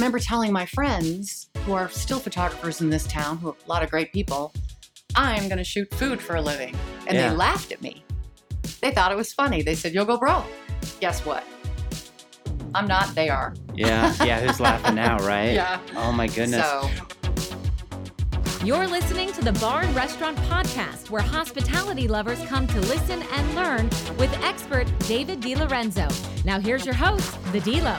remember telling my friends who are still photographers in this town, who are a lot of great people, I'm going to shoot food for a living. And Yeah. they laughed at me. They thought it was funny. They said, You'll go broke. Guess what? I'm not, they are. Yeah, yeah. Who's laughing now, right? Yeah. Oh my goodness. So, You're listening to the Bar and Restaurant Podcast, where hospitality lovers come to listen and learn with expert David DiLorenzo. Now, here's your host, the Dilo.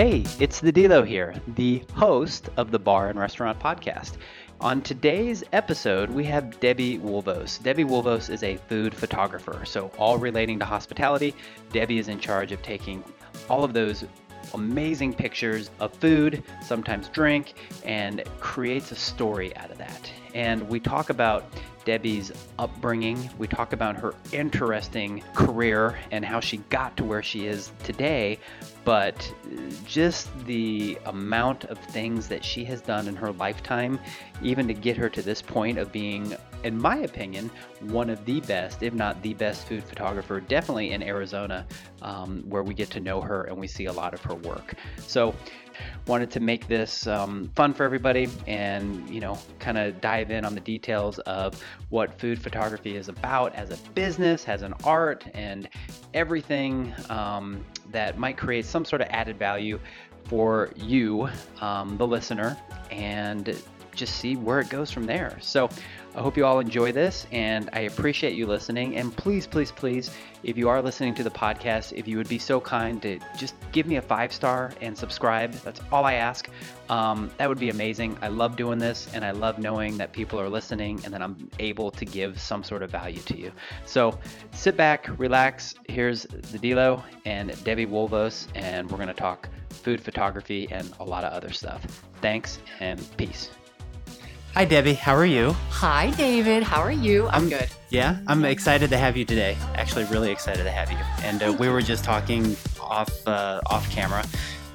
Hey, it's the Dilo here, the host of the Bar and Restaurant Podcast. On today's episode, we have Debbie Wolvos. Debbie Wolvos is a food photographer, so all relating to hospitality, Debbie is in charge of taking all of those amazing pictures of food, sometimes drink, and creates a story out of that. And we talk about Debbie's upbringing. We talk about her interesting career and how she got to where she is today, but just the amount of things that she has done in her lifetime, even to get her to this point of being, in my opinion, one of the best, if not the best food photographer, definitely in Arizona, um, where we get to know her and we see a lot of her work. So, wanted to make this um, fun for everybody and you know kind of dive in on the details of what food photography is about as a business as an art and everything um, that might create some sort of added value for you um, the listener and just see where it goes from there. So i hope you all enjoy this and i appreciate you listening and please please please if you are listening to the podcast, if you would be so kind to just give me a five star and subscribe, that's all I ask. Um, that would be amazing. I love doing this and I love knowing that people are listening and that I'm able to give some sort of value to you. So sit back, relax. Here's the Dilo and Debbie Wolvos, and we're going to talk food photography and a lot of other stuff. Thanks and peace. Hi, Debbie. How are you? hi, David. How are you? I'm, I'm- good. Yeah, I'm excited to have you today. Actually, really excited to have you. And uh, we were just talking off uh, off camera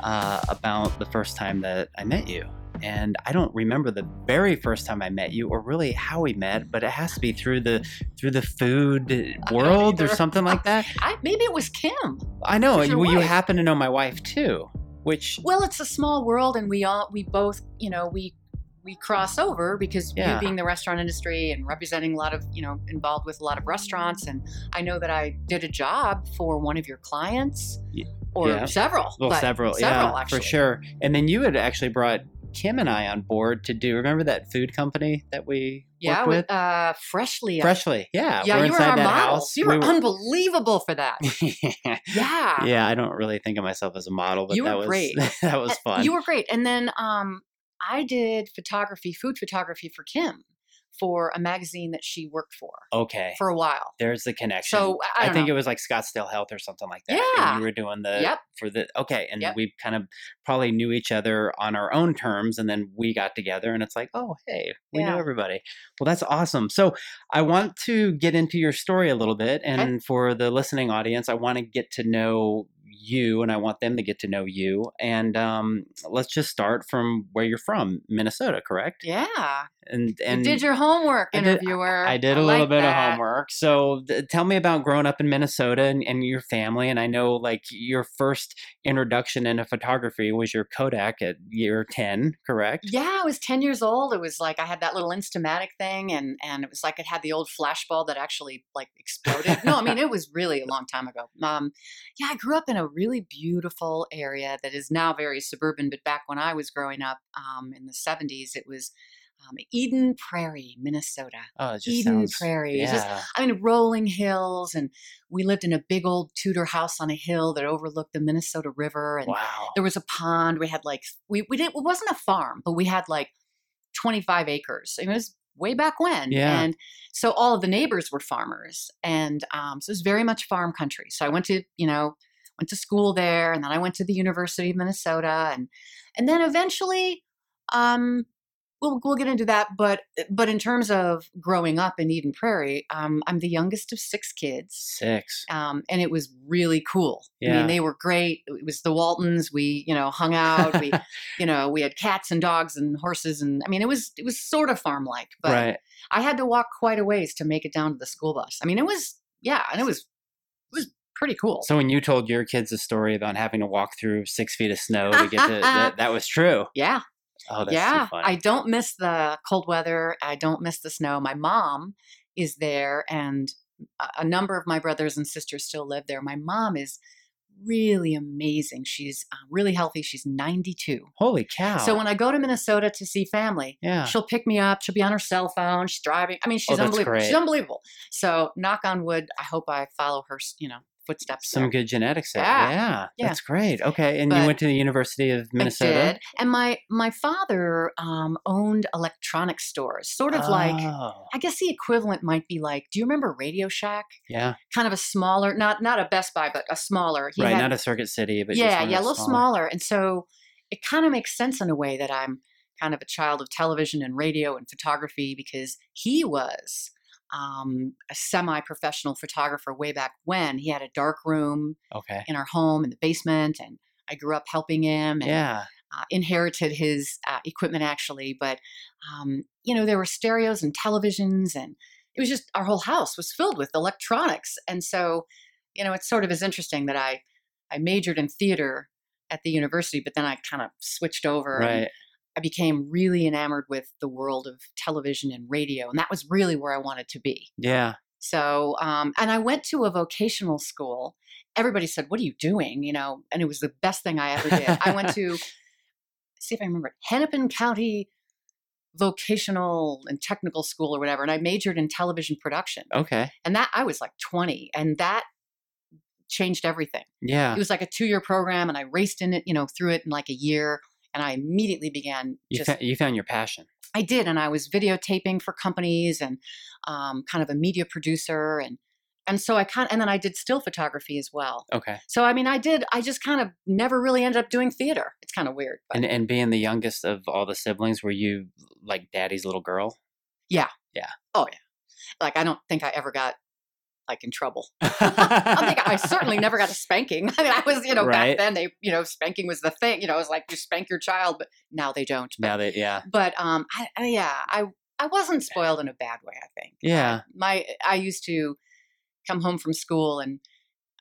uh, about the first time that I met you. And I don't remember the very first time I met you, or really how we met, but it has to be through the through the food world or something like that. I, maybe it was Kim. I know you, you happen to know my wife too, which Well, it's a small world, and we all we both you know we we cross over because Yeah. you being the restaurant industry and representing a lot of you know involved with a lot of restaurants, and I know that I did a job for one of your clients or yeah. several. well, several, several yeah, actually. for sure. And then you had actually brought Kim and I on board to do. Remember that food company that we Yeah, worked with? with, uh, freshly. Freshly, yeah. yeah, we're you were our that models. house. You were, We unbelievable for that. Yeah, yeah, I don't really think of myself as a model, but You that were was great. that was fun. You were great. And then um, I did photography, food photography for Kim for a magazine that she worked for okay. for a while. There's the connection. So I, I think know. it was like Scottsdale Health or something like that. Yeah. And you were doing the Yep. for the okay, and Yep. we kind of probably knew each other on our own terms, and then we got together, and it's like, oh, hey, we know everybody. Well, that's awesome. So I want to get into your story a little bit, and for the listening audience, I want to get to know you, and I want them to get to know you. And um, let's just start from where you're from, Minnesota, correct? Yeah. And and you did your homework, I did- interviewer. I did a little like bit that. of homework. So th- tell me about growing up in Minnesota and, and your family. And I know like your first introduction into photography was your Kodak at year 10, correct? Yeah, I was 10 years old. It was like I had that little Instamatic thing and and it was like it had the old flashbulb that actually like exploded. no, I mean it was really a long time ago. Um yeah, I grew up in a really beautiful area that is now very suburban, but back when I was growing up um, in the 70s, it was um, Eden Prairie, Minnesota. Oh, Eden sounds, Prairie. It's just- I mean, rolling hills, and we lived in a big old Tudor house on a hill that overlooked the Minnesota River, and wow. there was a pond. We had like we we did it wasn't a farm, but we had like twenty five acres. It was way back when, Yeah. and so all of the neighbors were farmers, and um, so it was very much farm country. So I went to you know went to school there, and then I went to the University of Minnesota, and and then eventually. Um, We'll, we'll get into that, but but in terms of growing up in Eden Prairie, um, I'm the youngest of six kids Six. um, and it was really cool. I Yeah. mean, they were great. It was the Waltons. We, you know, hung out. We, you know, we had cats and dogs and horses, and I mean, it was it was sort of farm like. But right. I had to walk quite a ways to make it down to the school bus. I mean, it was yeah, and it was it was pretty cool. So when you told your kids a story about having to walk through six feet of snow to get to that, that was true. yeah, Oh, that's yeah. I don't miss the cold weather. I don't miss the snow. My mom is there, and a, number of my brothers and sisters still live there. My mom is really amazing. She's uh, really healthy. She's 92. Holy cow! So when I go to Minnesota to see family, yeah, she'll pick me up. She'll be on her cell phone. She's driving. I mean, she's Oh, unbelievable. She's unbelievable. So knock on wood. I hope I follow her, you know, footsteps. some there. good genetics. there. Yeah. yeah, Yeah. that's great. Okay, and you went to the University of Minnesota. I did. And my my father um, owned electronic stores, sort of like Oh, I guess the equivalent might be like. Do you remember Radio Shack? yeah, Kind of a smaller, not not a Best Buy, but a smaller. He right. had- not a Circuit City, but just yeah, one yeah, a little smaller. And so it kind of makes sense in a way that I'm kind of a child of television and radio and photography because he was um, a semi-professional photographer way back when. He had a dark room Okay. in our home in the basement, and I grew up helping him. And, Yeah. uh, inherited his uh, equipment actually, but um, you know there were stereos and televisions, and it was just our whole house was filled with electronics. And so, you know, it's sort of as interesting that I I majored in theater at the university, but then I kind of switched over. and Right. I became really enamored with the world of television and radio, and that was really where I wanted to be. Yeah. So, um, and I went to a vocational school. Everybody said, "What are you doing?" You know, and it was the best thing I ever did. I went to see if I remember it, Hennepin County Vocational and Technical School or whatever, and I majored in television production. Okay. And that I was like 20, and that changed everything. Yeah. It was like a two-year program, and I raced in it, you know, through it in like a year, and I immediately began You, just fa- you found your passion. I did, and I was videotaping for companies and um, kind of a media producer, and and so I kind and then I did still photography as well. Okay. So I mean, I did. I just kind of never really ended up doing theater. It's kind of weird. But And and being the youngest of all the siblings, were you like daddy's little girl? Yeah. Yeah. Oh yeah. Like, I don't think I ever got like in trouble. I think I certainly never got a spanking. I mean, I was, you know, Right. back then they, you know, spanking was the thing. You know, it was like you spank your child, but now they don't. But, Now that yeah. but um, I, I, yeah, I I wasn't spoiled in a bad way. I think. Yeah. my I used to come home from school and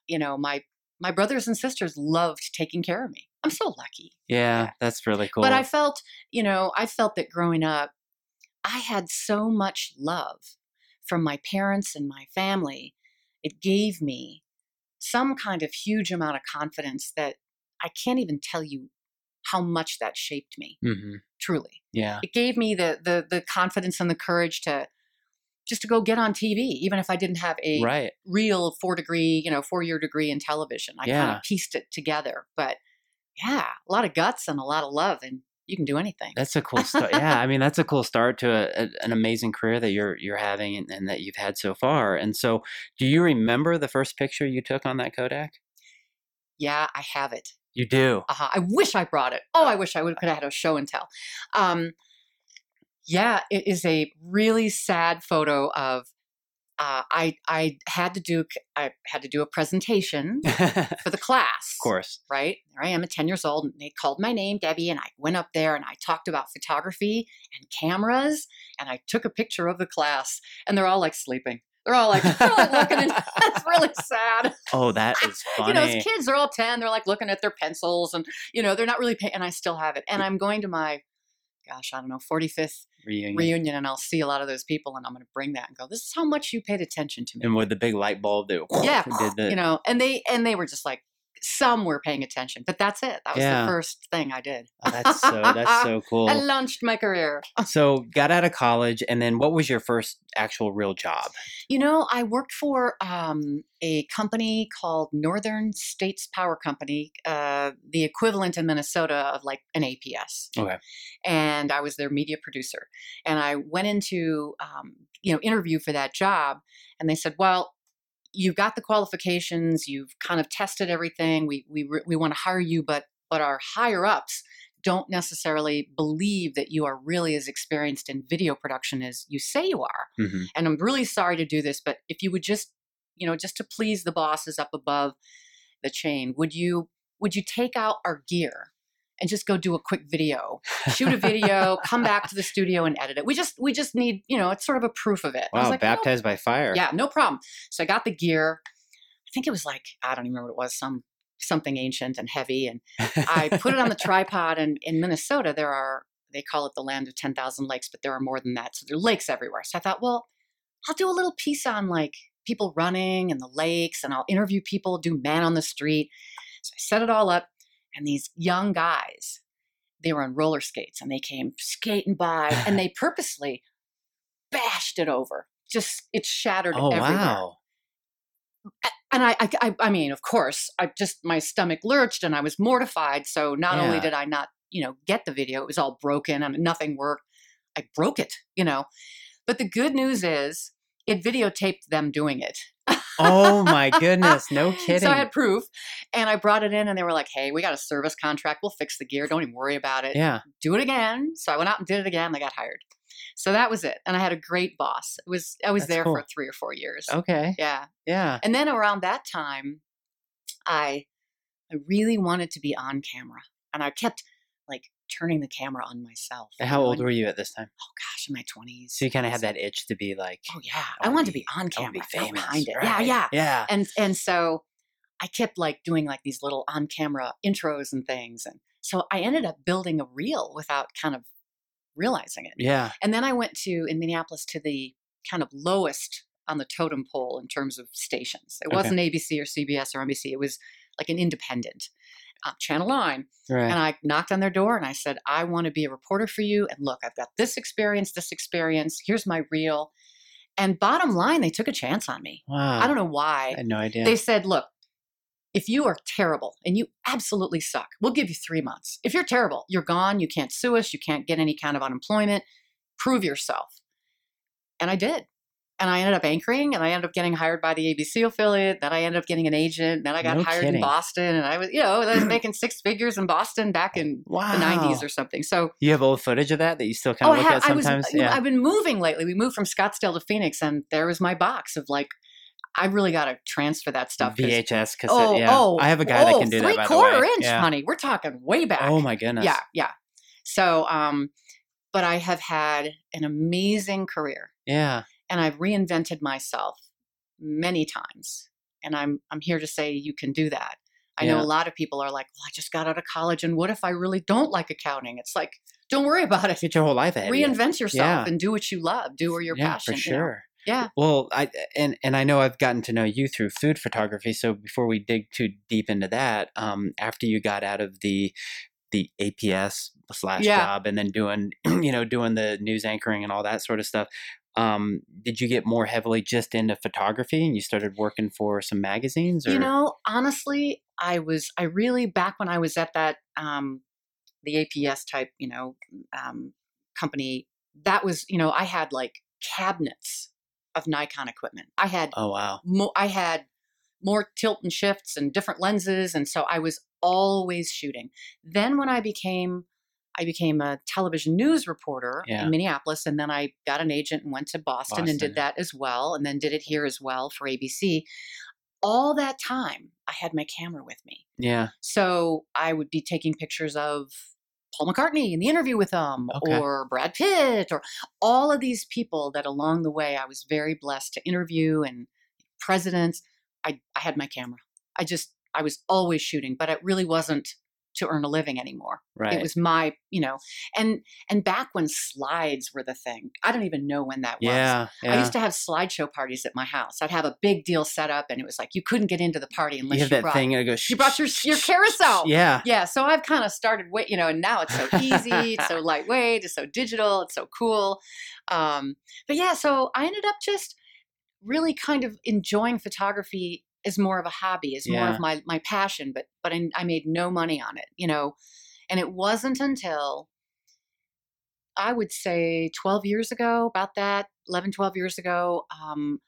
you know my my brothers and sisters loved taking care of me. I'm so lucky. Yeah. That's really cool. But I felt, you know, I felt that growing up I had so much love from my parents and my family. It gave me some kind of huge amount of confidence that I can't even tell you how much that shaped me, hmm truly Yeah. it gave me the the the confidence and the courage to just to go get on TV, even if I didn't have a Right. real four degree, you know, four year degree in television. I kind of pieced it together. But yeah, a lot of guts and a lot of love, and you can do anything. That's a cool start. yeah, I mean that's a cool start to a, a, an amazing career that you're you're having and, and that you've had so far. And so, do you remember the first picture you took on that Kodak? yeah, I have it. You do. Uh-huh. I wish I brought it. Oh, I wish I would could have had a show and tell. Um, yeah, it is a really sad photo of. Uh, I I had to do I had to do a presentation for the class. Of course. right? There I am at 10 years old. And they called my name, Debbie, and I went up there and I talked about photography and cameras. And I took a picture of the class, and they're all like sleeping. They're all like, they're like looking, and it's really sad. Oh, that is funny. You know, as kids, they're all 10, they're like looking at their pencils, and, you know, they're not really paying. And I still have it. And I'm going to my, gosh, I don't know, 45th Reunion. reunion, and I'll see a lot of those people, and I'm going to bring that and go, this is how much you paid attention to me. and with the big light bulb that yeah did the you know and they and they were just like some were paying attention but that's it that was Yeah. the first thing i did Oh, that's so that's so cool. i launched my career so got out of college, and then what was your first actual real job? you know i worked for um, a company called northern states power company uh, the equivalent in minnesota of like an aps Okay. and i was their media producer and i went into um, you know interview for that job and they said well you've got the qualifications you've kind of tested everything we we, we want to hire you but but our higher ups don't necessarily believe that you are really as experienced in video production as you say you are. Hmm and i'm really sorry to do this but if you would just you know just to please the bosses up above the chain would you would you take out our gear and just go do a quick video shoot a video come back to the studio and edit it we just we just need you know it's sort of a proof of it I was Wow, like, "No baptized by fire. yeah, no problem. So I got the gear. I think it was like I don't even remember what it was, some something ancient and heavy, and I put it on the tripod. And in Minnesota, there are they call it the land of ten thousand lakes, but there are more than that. So there are lakes everywhere. So I thought, well, I'll do a little piece on like people running and the lakes, and I'll interview people, do man on the street. So I set it all up, and these young guys, they were on roller skates, and they came skating by, and they purposely bashed it over. Just it shattered oh everywhere. wow. And I, I, I, I mean, of course, I just my stomach lurched, and I was mortified. So not only did I not, you know, get the video, it was all broken and nothing worked. I broke it, you know. But the good news is, it videotaped them doing it. Oh my goodness. No kidding. So I had proof, and I brought it in, and they were like, "Hey, we got a service contract. We'll fix the gear. Don't even worry about it. yeah. Do it again." So I went out and did it again. I got hired. So that was it, and I had a great boss. It was I was That's there cool. for three or four years. Okay. Yeah, Yeah. and then around that time, I I really wanted to be on camera, and I kept turning the camera on myself. you How know, old and- were you at this time? Oh gosh, in my twenties. So you kind of had that itch to be like, Oh yeah, I I, wanna wanted to be- on camera. be I famous. behind it. right? Yeah, yeah. Yeah. And and so I kept like doing like these little on camera intros and things, and so I ended up building a reel without kind of realizing it. Yeah. And then I went to in Minneapolis to the kind of lowest on the totem pole in terms of stations. It Okay. wasn't ABC or CBS or NBC. It was like an independent Uh, Channel Nine. Right. And I knocked on their door and I said, I want to be a reporter for you. And look, I've got this experience, this experience. Here's my reel. And bottom line, they took a chance on me. wow. I don't know why. I had no idea. They said, look, if you are terrible and you absolutely suck, we'll give you three months. If you're terrible, you're gone. You can't sue us. You can't get any kind of unemployment. Prove yourself. And I did. And I ended up anchoring and I ended up getting hired by the ABC affiliate. Then I ended up getting an agent. Then I got No hired kidding. in Boston. And I was, you know, I was making six figures in Boston back in wow. the 90s or something. So You have old footage of that that you still kind oh, of I, look have, at I was, sometimes? know, yeah. I've been moving lately. We moved from Scottsdale to Phoenix, and there was my box of like, I really got to transfer that stuff. VHS cassette. Oh, yeah. oh, I have a guy that oh, can do that. Three quarter inch, yeah. honey. We're talking way back. Oh my goodness. Yeah, yeah. So, um, but I have had an amazing career, Yeah. And I've reinvented myself many times. And I'm I'm here to say you can do that. I know a lot of people are like, "Well, I just got out of college, and what if I really don't like accounting?" It's like, don't worry about it. Get your whole life ahead. you. Reinvent yourself Yeah. and do what you love. Do where you're yeah, passionate. for you know? sure. Yeah. Well, I and and I know I've gotten to know you through food photography. So before we dig too deep into that, um, after you got out of the the APS slash Yeah. job and then doing you know doing the news anchoring and all that sort of stuff, um, did you get more heavily just into photography and you started working for some magazines? Or? You know, honestly, I was I really back when I was at that um the APS type, you know, um company, that was, you know, I had like cabinets of Nikon equipment. I had oh wow, mo- I had more tilt and shifts and different lenses and so I was always shooting. Then when I became I became a television news reporter Yeah. in Minneapolis and then I got an agent and went to Boston, and Boston. did that as well and then did it here as well for ABC. All that time I had my camera with me. yeah, So I would be taking pictures of Paul McCartney in the interview with him, Okay. or Brad Pitt, or all of these people that along the way I was very blessed to interview and presidents. I, I had my camera. I just, I was always shooting, but it really wasn't to earn a living anymore. right. It was my, you know, and and back when slides were the thing. I don't even know when that was. yeah, yeah. I used to have slideshow parties at my house. I'd have a big deal set up, and it was like you couldn't get into the party unless you you, that brought thing that goes. you brought your your carousel. Yeah, Yeah, so I've kind of started, wait, you know, and now it's so easy, it's so lightweight, it's so digital, it's so cool. Um, but yeah, so I ended up just really kind of enjoying photography as more of a hobby, as more of my my passion. But but I, I made no money on it, you know, and it wasn't until I would say 12 years ago, about that, 11, 12 years ago, um,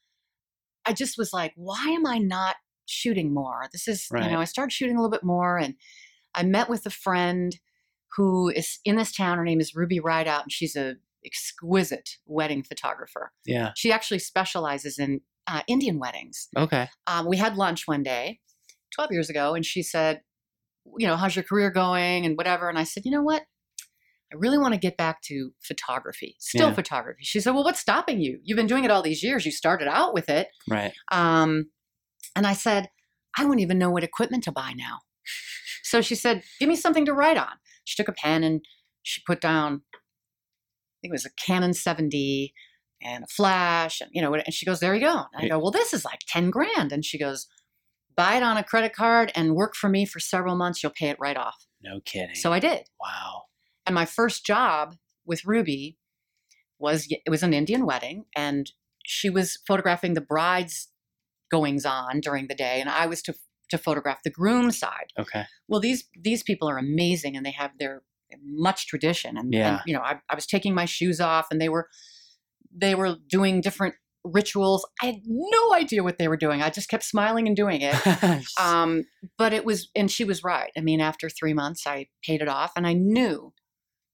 I just was like, why am I not shooting more? This is, Right. you know, I started shooting a little bit more and I met with a friend who is in this town. Her name is Ruby Rideout and she's a exquisite wedding photographer. yeah. She actually specializes in uh, Indian weddings. Okay. Um, we had lunch one day, 12 years ago, and she said, you know, how's your career going and whatever. And I said, you know what? I really want to get back to photography, still Yeah. photography. She said, well, what's stopping you? You've been doing it all these years. You started out with it. Right. Um, and I said, I wouldn't even know what equipment to buy now. So she said, Give me something to write on. She took a pen and she put down, I think it was a Canon 7D and a flash, and you know, and she goes, There you go. And I go, Well, this is like 10 grand. And she goes, Buy it on a credit card and work for me for several months. You'll pay it right off. No kidding. So I did. wow. And my first job with Ruby was it was an Indian wedding, and she was photographing the bride's goings on during the day, and I was to to photograph the groom side. Okay. Well, these these people are amazing, and they have their much tradition. And, Yeah. and, you know, I, I was taking my shoes off, and they were they were doing different rituals. I had no idea what they were doing. I just kept smiling and doing it. Um, but it was, and she was right. I mean, after three months, I paid it off, and I knew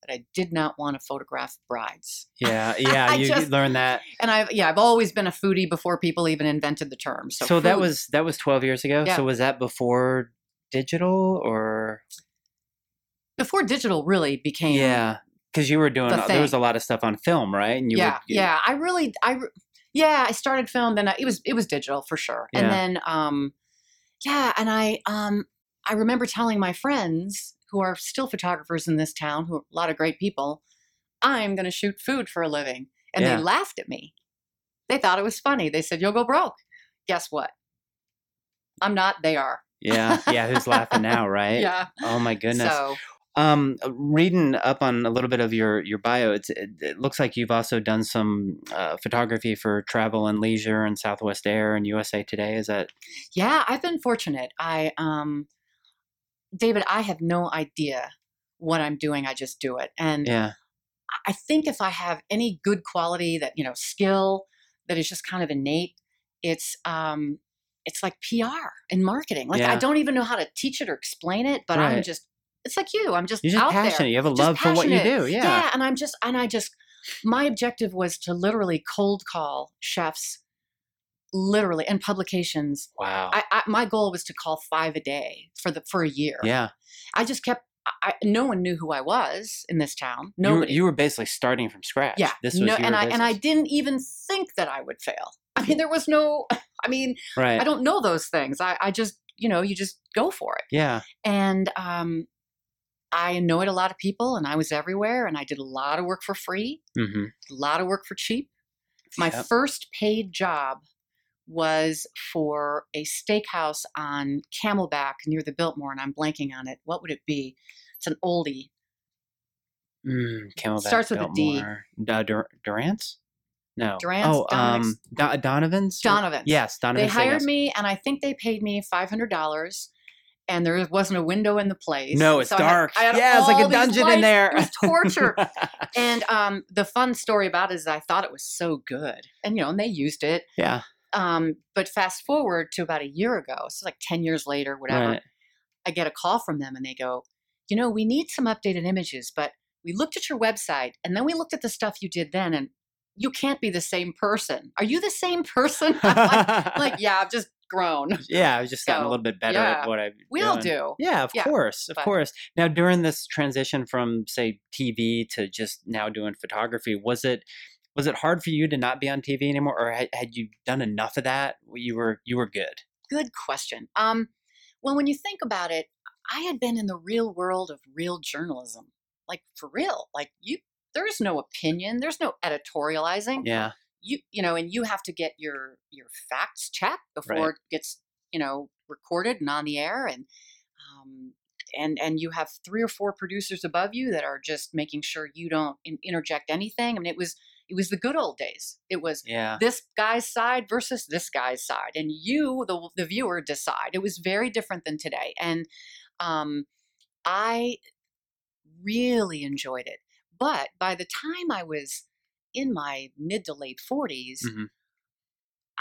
that I did not want to photograph brides. yeah, yeah. You just- learned that. And I've, yeah, I've always been a foodie before people even invented the term. So, So, that was that was 12 years ago. Yeah. So was that before digital or before digital really became. yeah? Because you were doing The there was a lot of stuff on film, right? And you yeah, would, yeah. I really, I, yeah, I started film. Then I, it was, it was digital for sure. Yeah. And then, um, yeah, and I, um, I remember telling my friends who are still photographers in this town, who are a lot of great people, I'm going to shoot food for a living, and Yeah. they laughed at me. They thought it was funny. They said, "You'll go broke." Guess what? I'm not. They are. yeah, yeah. Who's laughing now, right? Yeah. Oh my goodness. So Um, reading up on a little bit of your your bio, it's, it, it looks like you've also done some uh, photography for Travel and Leisure and Southwest Air and USA Today. Is that Yeah, I've been fortunate. I um David, I have no idea what I'm doing. I just do it. And yeah, I think if I have any good quality that, you know, skill that is just kind of innate, it's um it's like PR and marketing. Like I don't even know how to teach it or explain it, but I'm just it's like you. I'm just you're just out passionate. there. You have a love for what you do. Yeah, Yeah, and I'm just and I just my objective was to literally cold call chefs literally and publications Wow. I, I my goal was to call five a day for the for a year. yeah. I just kept. I, no one knew who I was in this town. You were, you were basically starting from scratch. yeah. This was no, and I and I didn't even think that I would fail. I mean, there was no. I mean, right. I don't know those things. I I just you know you just go for it. yeah. And um, I annoyed a lot of people, and I was everywhere, and I did a lot of work for free, Mm-hmm. a lot of work for cheap. My Yep. first paid job was for a steakhouse on Camelback near the Biltmore, and I'm blanking on it. What would it be? It's an oldie. Mm, Camelback Starts with a D. Biltmore. Dur- Durant's? No. Durant's, Oh, um, Do- Donovan's. Donovan's. Yes, Donovan's. They hired me, and I think they paid me five hundred dollars. And there wasn't a window in the place. No, it's So I had- dark. I had yeah, it's like a dungeon in there. It was torture. and um, the fun story about it is I thought it was so good, and you know, and they used it. yeah. Um, but fast forward to about a year ago, so like ten years later, whatever. Right. I get a call from them, and they go, "You know, we need some updated images, but we looked at your website, and then we looked at the stuff you did then, and you can't be the same person. Are you the same person?" I'm like, like, yeah, I've just grown. yeah, I was just gotten a little bit better at what I. We all do. Yeah, of Yeah, course, of but- course. Now, during this transition from say TV to just now doing photography, was it was it hard for you to not be on TV anymore, or had, had you done enough of that? You were you were good. Good question. Um, well, when you think about it, I had been in the real world of real journalism, like for real. Like you, there's no opinion, there's no editorializing. Yeah, You, you know, and you have to get your your facts checked before Right. it gets, you know, recorded and on the air, and um, and and you have three or four producers above you that are just making sure you don't in- interject anything. I mean, it was it was the good old days. It was yeah. this guy's side versus this guy's side and you the, the viewer decide it was very different than today and um, i really enjoyed it but by the time i was in my mid to late 40s Mhm.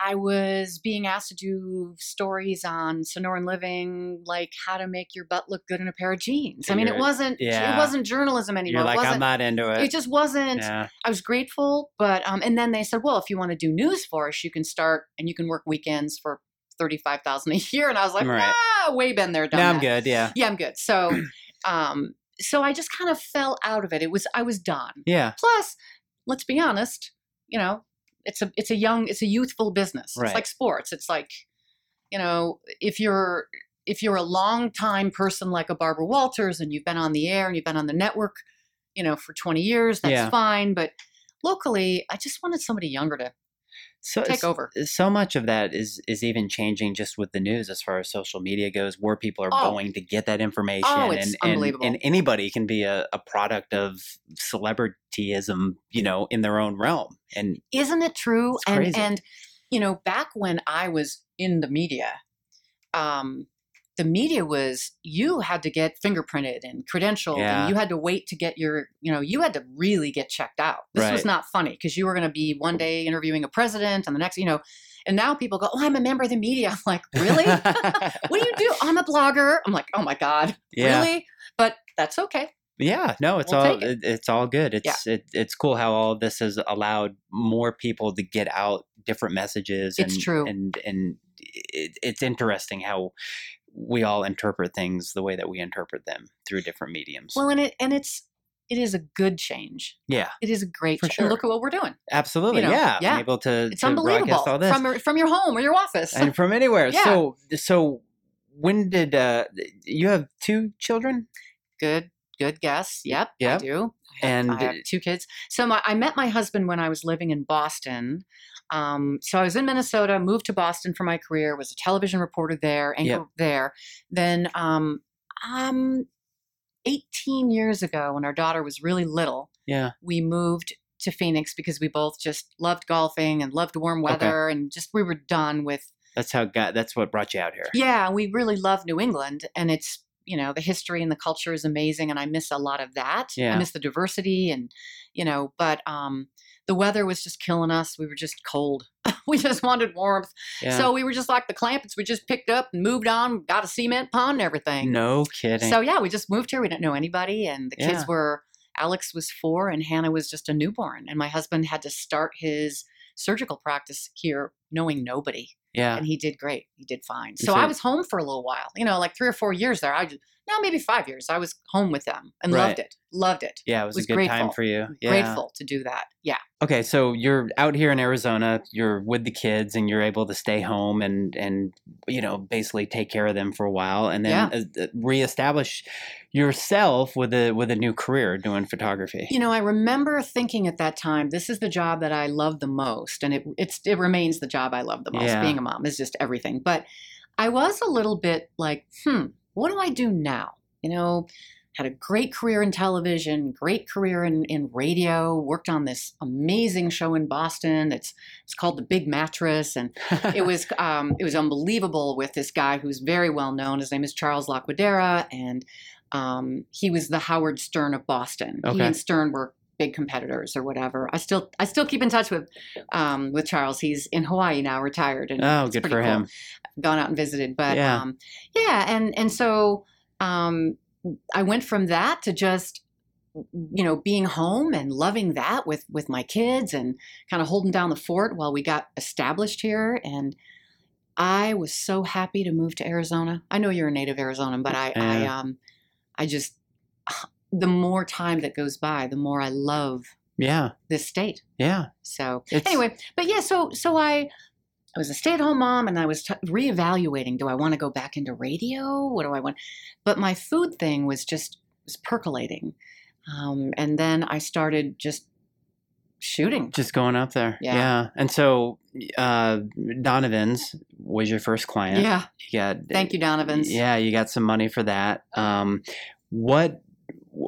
i was being asked to do stories on sonoran living like how to make your butt look good in a pair of jeans i mean it wasn't yeah. it wasn't journalism anymore You're like it I'm wasn't into it. it just wasn't yeah, I was grateful, but um, and then they said, well, if you want to do news for us, you can start and you can work weekends for thirty five thousand a year. And I was like, Right. ah, way been there, done no, I'm good. Yeah, Yeah, I'm good. So, um, so I just kind of fell out of it. It was I was done. yeah, Plus, let's be honest, you know, it's a it's a young it's a youthful business. Right. It's like sports. It's like you know, if you're if you're a long time person like a Barbara Walters and you've been on the air and you've been on the network, you know, for 20 years, that's Yeah. fine. But locally, I just wanted somebody younger to So take over. so much of that is is even changing just with the news as far as social media goes where people are Oh. going to get that information Oh, it's and, and unbelievable. and anybody can be a, a product of celebrityism you know in their own realm and Isn't it true? And and you know, back when I was in the media, um, the media was you had to get fingerprinted and credentialed, Yeah. and you had to wait to get your, you know, you had to really get checked out. This was not funny because you were going to be one day interviewing a president, and the next, you know, and now people go, "Oh, I'm a member of the media." I'm like, really? what do you do? I'm a blogger. I'm like, oh my god, yeah really? But that's okay. yeah no it's We'll all it. it, it's all good it's Yeah. it, it's cool how all of this has allowed more people to get out different messages It's and true. and and it, it's interesting how we all interpret things the way that we interpret them through different mediums Well, and it and it's it is a good change. yeah It is a great For change. sure. Look at what we're doing. Absolutely, You know, yeah. yeah. I'm able to, It's to unbelievable all this from from your home or your office. and from anywhere. Yeah. So, so when did uh, you have two children? good, good guess. Yep, I Yep. do. I have- And I have two kids. So my, I met my husband when I was living in Boston. Um, so I was in Minnesota, moved to Boston for my career, was a television reporter there, and Yep. there. Then, um, um, 18 years ago, when our daughter was really little, Yeah, we moved to Phoenix because we both just loved golfing and loved warm Okay. weather, and just we were done with that's how God. That's what brought you out here. Yeah, we really love New England, and it's you know the history and the culture is amazing, and I miss a lot of that. Yeah. I miss the diversity, and you know, but um, the weather was just killing us. We were just cold. we just wanted warmth, Yeah. so we were just like the Clampetts. We just picked up and moved on, got a cement pond and everything. no kidding. So yeah, we just moved here. We didn't know anybody, and the Yeah. kids were. Alex was four, and Hannah was just a newborn, and my husband had to start his surgical practice here, knowing nobody yeah, and he did great. He did fine. So, I was home for a little while, you know, like three or four years there. I no, maybe five years. I was home with them and Right. loved it. Loved it. yeah. It was, was a good time for you. Yeah. Grateful to do that. Yeah. Okay, so you're out here in Arizona. You're with the kids, and you're able to stay home and and you know basically take care of them for a while, and then uh, uh, reestablish yourself with a with a new career doing photography. You know, I remember thinking at that time, this is the job that I love the most, and it it's it remains the job I love the most. Yeah. Being a mom is just everything. But I was a little bit like, hmm, what do I do now? You know, had a great career in television, great career in, in radio, worked on this amazing show in Boston. It's it's called The Big Mattress, and it was um, it was unbelievable with this guy who's very well known. His name is Charles Laquidara, and um, he was the Howard Stern of Boston. Okay. He and Stern were big competitors or whatever. I still I still keep in touch with um, with Charles. He's in Hawaii now, retired, and oh, good for cool. him. Gone out and visited, but Yeah. um, yeah, and and so um, I went from that to just you know being home and loving that with with my kids and kind of holding down the fort while we got established here and i was so happy to move to arizona i know you're a native arizonan but i i um i just the more time that goes by the more i love Yeah, this state yeah. so It's- anyway but yeah so so i I was a stay-at-home mom, and I was t- reevaluating: Do I want to go back into radio? What do I want? But my food thing was just was percolating, um, and then I started just shooting. Just going up there. Yeah. And so uh, Donovan's was your first client. Yeah, You got thank you, Donovan's. Yeah, you got some money for that. Um, what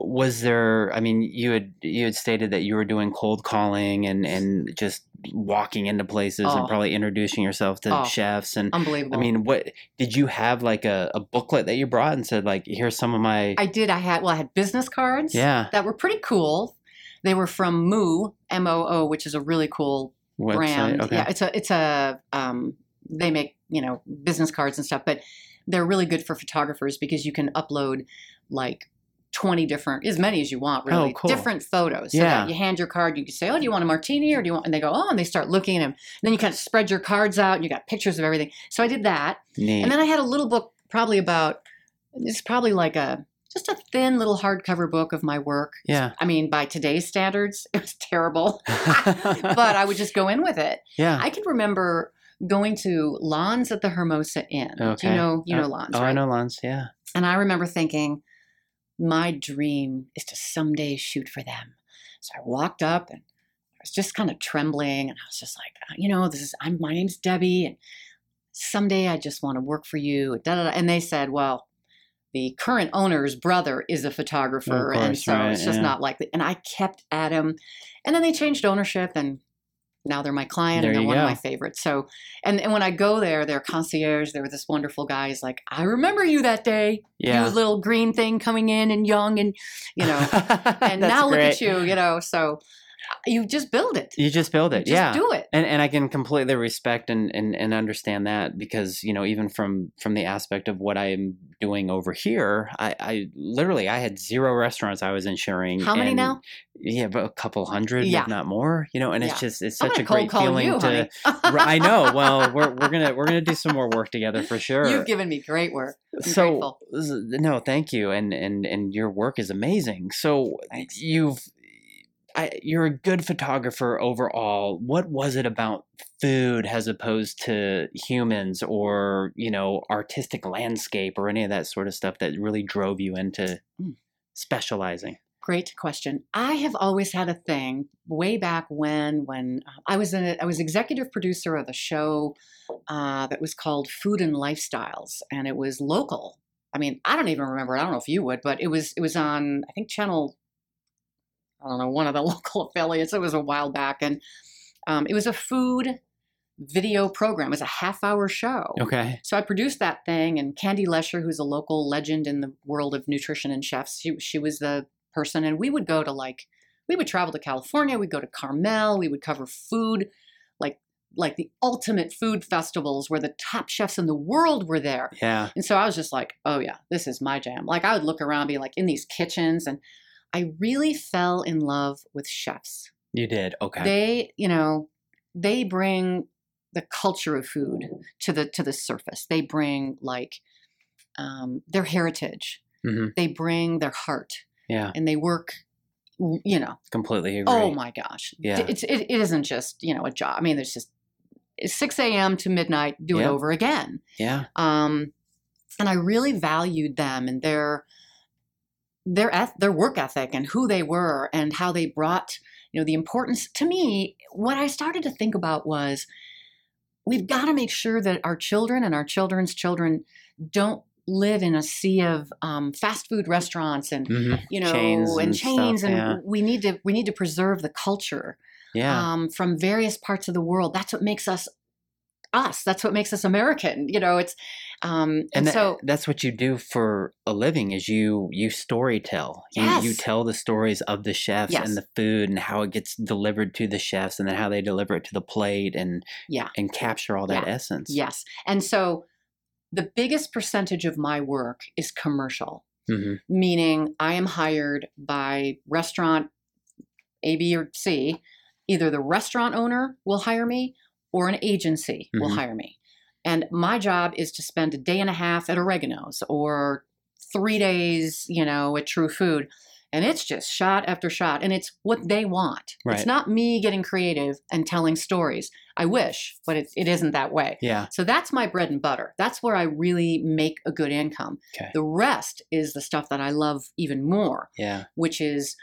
was there? I mean, you had you had stated that you were doing cold calling and and just walking into places Oh. and probably introducing yourself to Oh. chefs and. unbelievable. I mean, what did you have like a, a booklet that you brought and said like, here's some of my I did. I had well, I had business cards. yeah that were pretty cool. They were from Moo M O O, which is a really cool website? brand. Okay. Yeah, it's a it's a um, they make you know business cards and stuff, but they're really good for photographers because you can upload like 20 different as many as you want oh, really Oh, cool. different photos so Yeah. you hand your card you can say oh do you want a martini or do you want and they go oh and they start looking at them then you kind of spread your cards out and you got pictures of everything so i did that Neat. and then i had a little book probably about it's probably like a just a thin little hardcover book of my work yeah. i mean by today's standards it was terrible but i would just go in with it yeah. I can remember going to Lon's at the Hermosa Inn. Do Okay. you know you uh, know Oh, Lon's? Oh, right? I know Lon's. Yeah. And I remember thinking, my dream is to someday shoot for them. So I walked up and I was just kind of trembling, and I was just like, "Uh, you know, this is I'm my name's Debbie, and someday I just want to work for you. Da, da, da. And they said, well, the current owner's brother is a photographer, and course, so right, it's just yeah. not likely. And I kept at him, and then they changed ownership, and now they're my client, There and they're one of my favorites. So, and, and when I go there, their concierge, there was this wonderful guy. He's like, I remember you that day Yeah. you little green thing coming in and young and you know and now look at you you know so you just build it You just build it. just yeah. do it and and I can completely respect and, and and understand that because you know even from from the aspect of what I'm doing over here, I, I literally I had zero restaurants I was insuring. how many and- now Yeah, but a couple hundred, Yeah. if not more. You know, and it's just it's such a great feeling you, to. I know. Well, we're we're gonna we're gonna do some more work together for sure. you've given me great work I'm so grateful. no, thank you, and and and your work is amazing. So Thanks. you've. I, you're a good photographer overall. What was it about food as opposed to humans or, you know, artistic landscape or any of that sort of stuff that really drove you into Mm. specializing? great question i have always had a thing way back when when uh, i was in a, i was executive producer of a show uh, that was called food and lifestyles and it was local i mean i don't even remember i don't know if you would but it was it was on i think channel I don't know, one of the local affiliates. It was a while back. And um, it was a food video program. It was a half hour show. Okay. So I produced that thing, and Candy Lesher, who's a local legend in the world of nutrition and chefs, she, she was the person. And we would go to like, we would travel to California, we'd go to Carmel, we would cover food, like like the ultimate food festivals where the top chefs in the world were there. Yeah. And so I was just like, oh yeah, this is my jam. Like I would look around, be like in these kitchens, and I really fell in love with chefs. You did. Okay. They, you know, they bring the culture of food to the to the surface. They bring like um, their heritage. Mm-hmm. They bring their heart, Yeah. and they work. You know, Completely agree. oh my gosh, Yeah. it's it, it isn't just you know a job. I mean, there's just it's six a.m. to midnight. Do it over again. Yeah. um, and I really valued them and their their eth- their work ethic and who they were and how they brought you know the importance to me. What I started to think about was we've got to make sure that our children and our children's children don't live in a sea of um, fast food restaurants and hmm you know Chains and, and chains stuff, and yeah. we need to we need to preserve the culture Yeah. um, from various parts of the world. That's what makes us us. That's what makes us American. You know, it's um, and, and that- so that's what you do for a living is you you story tell you, you tell the stories of the chefs Yes. and the food and how it gets delivered to the chefs and then how they deliver it to the plate and Yeah. and capture all that Yeah. essence yes, and so the biggest percentage of my work is commercial, hmm meaning I am hired by restaurant A, B, or C. Either the restaurant owner will hire me, or an agency will Mhm. hire me. And my job is to spend a day and a half at Oregano's or three days, you know, at True Food. And it's just shot after shot. And it's what they want. Right. It's not me getting creative and telling stories. I wish, but it, it isn't that way. yeah So that's my bread and butter. That's where I really make a good income. Okay. The rest is the stuff that I love even more, yeah which is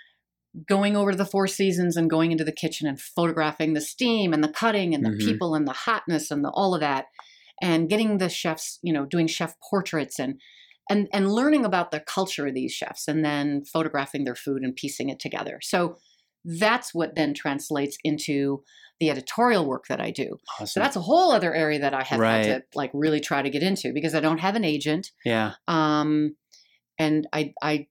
going over to the Four Seasons and going into the kitchen and photographing the steam and the cutting and the Mhm. people and the hotness and the, all of that, and getting the chefs, you know, doing chef portraits and and and learning about the culture of these chefs, and then photographing their food and piecing it together. So that's what then translates into the editorial work that I do. awesome So that's a whole other area that I have Right. had to like really try to get into because I don't have an agent. yeah Um, and I I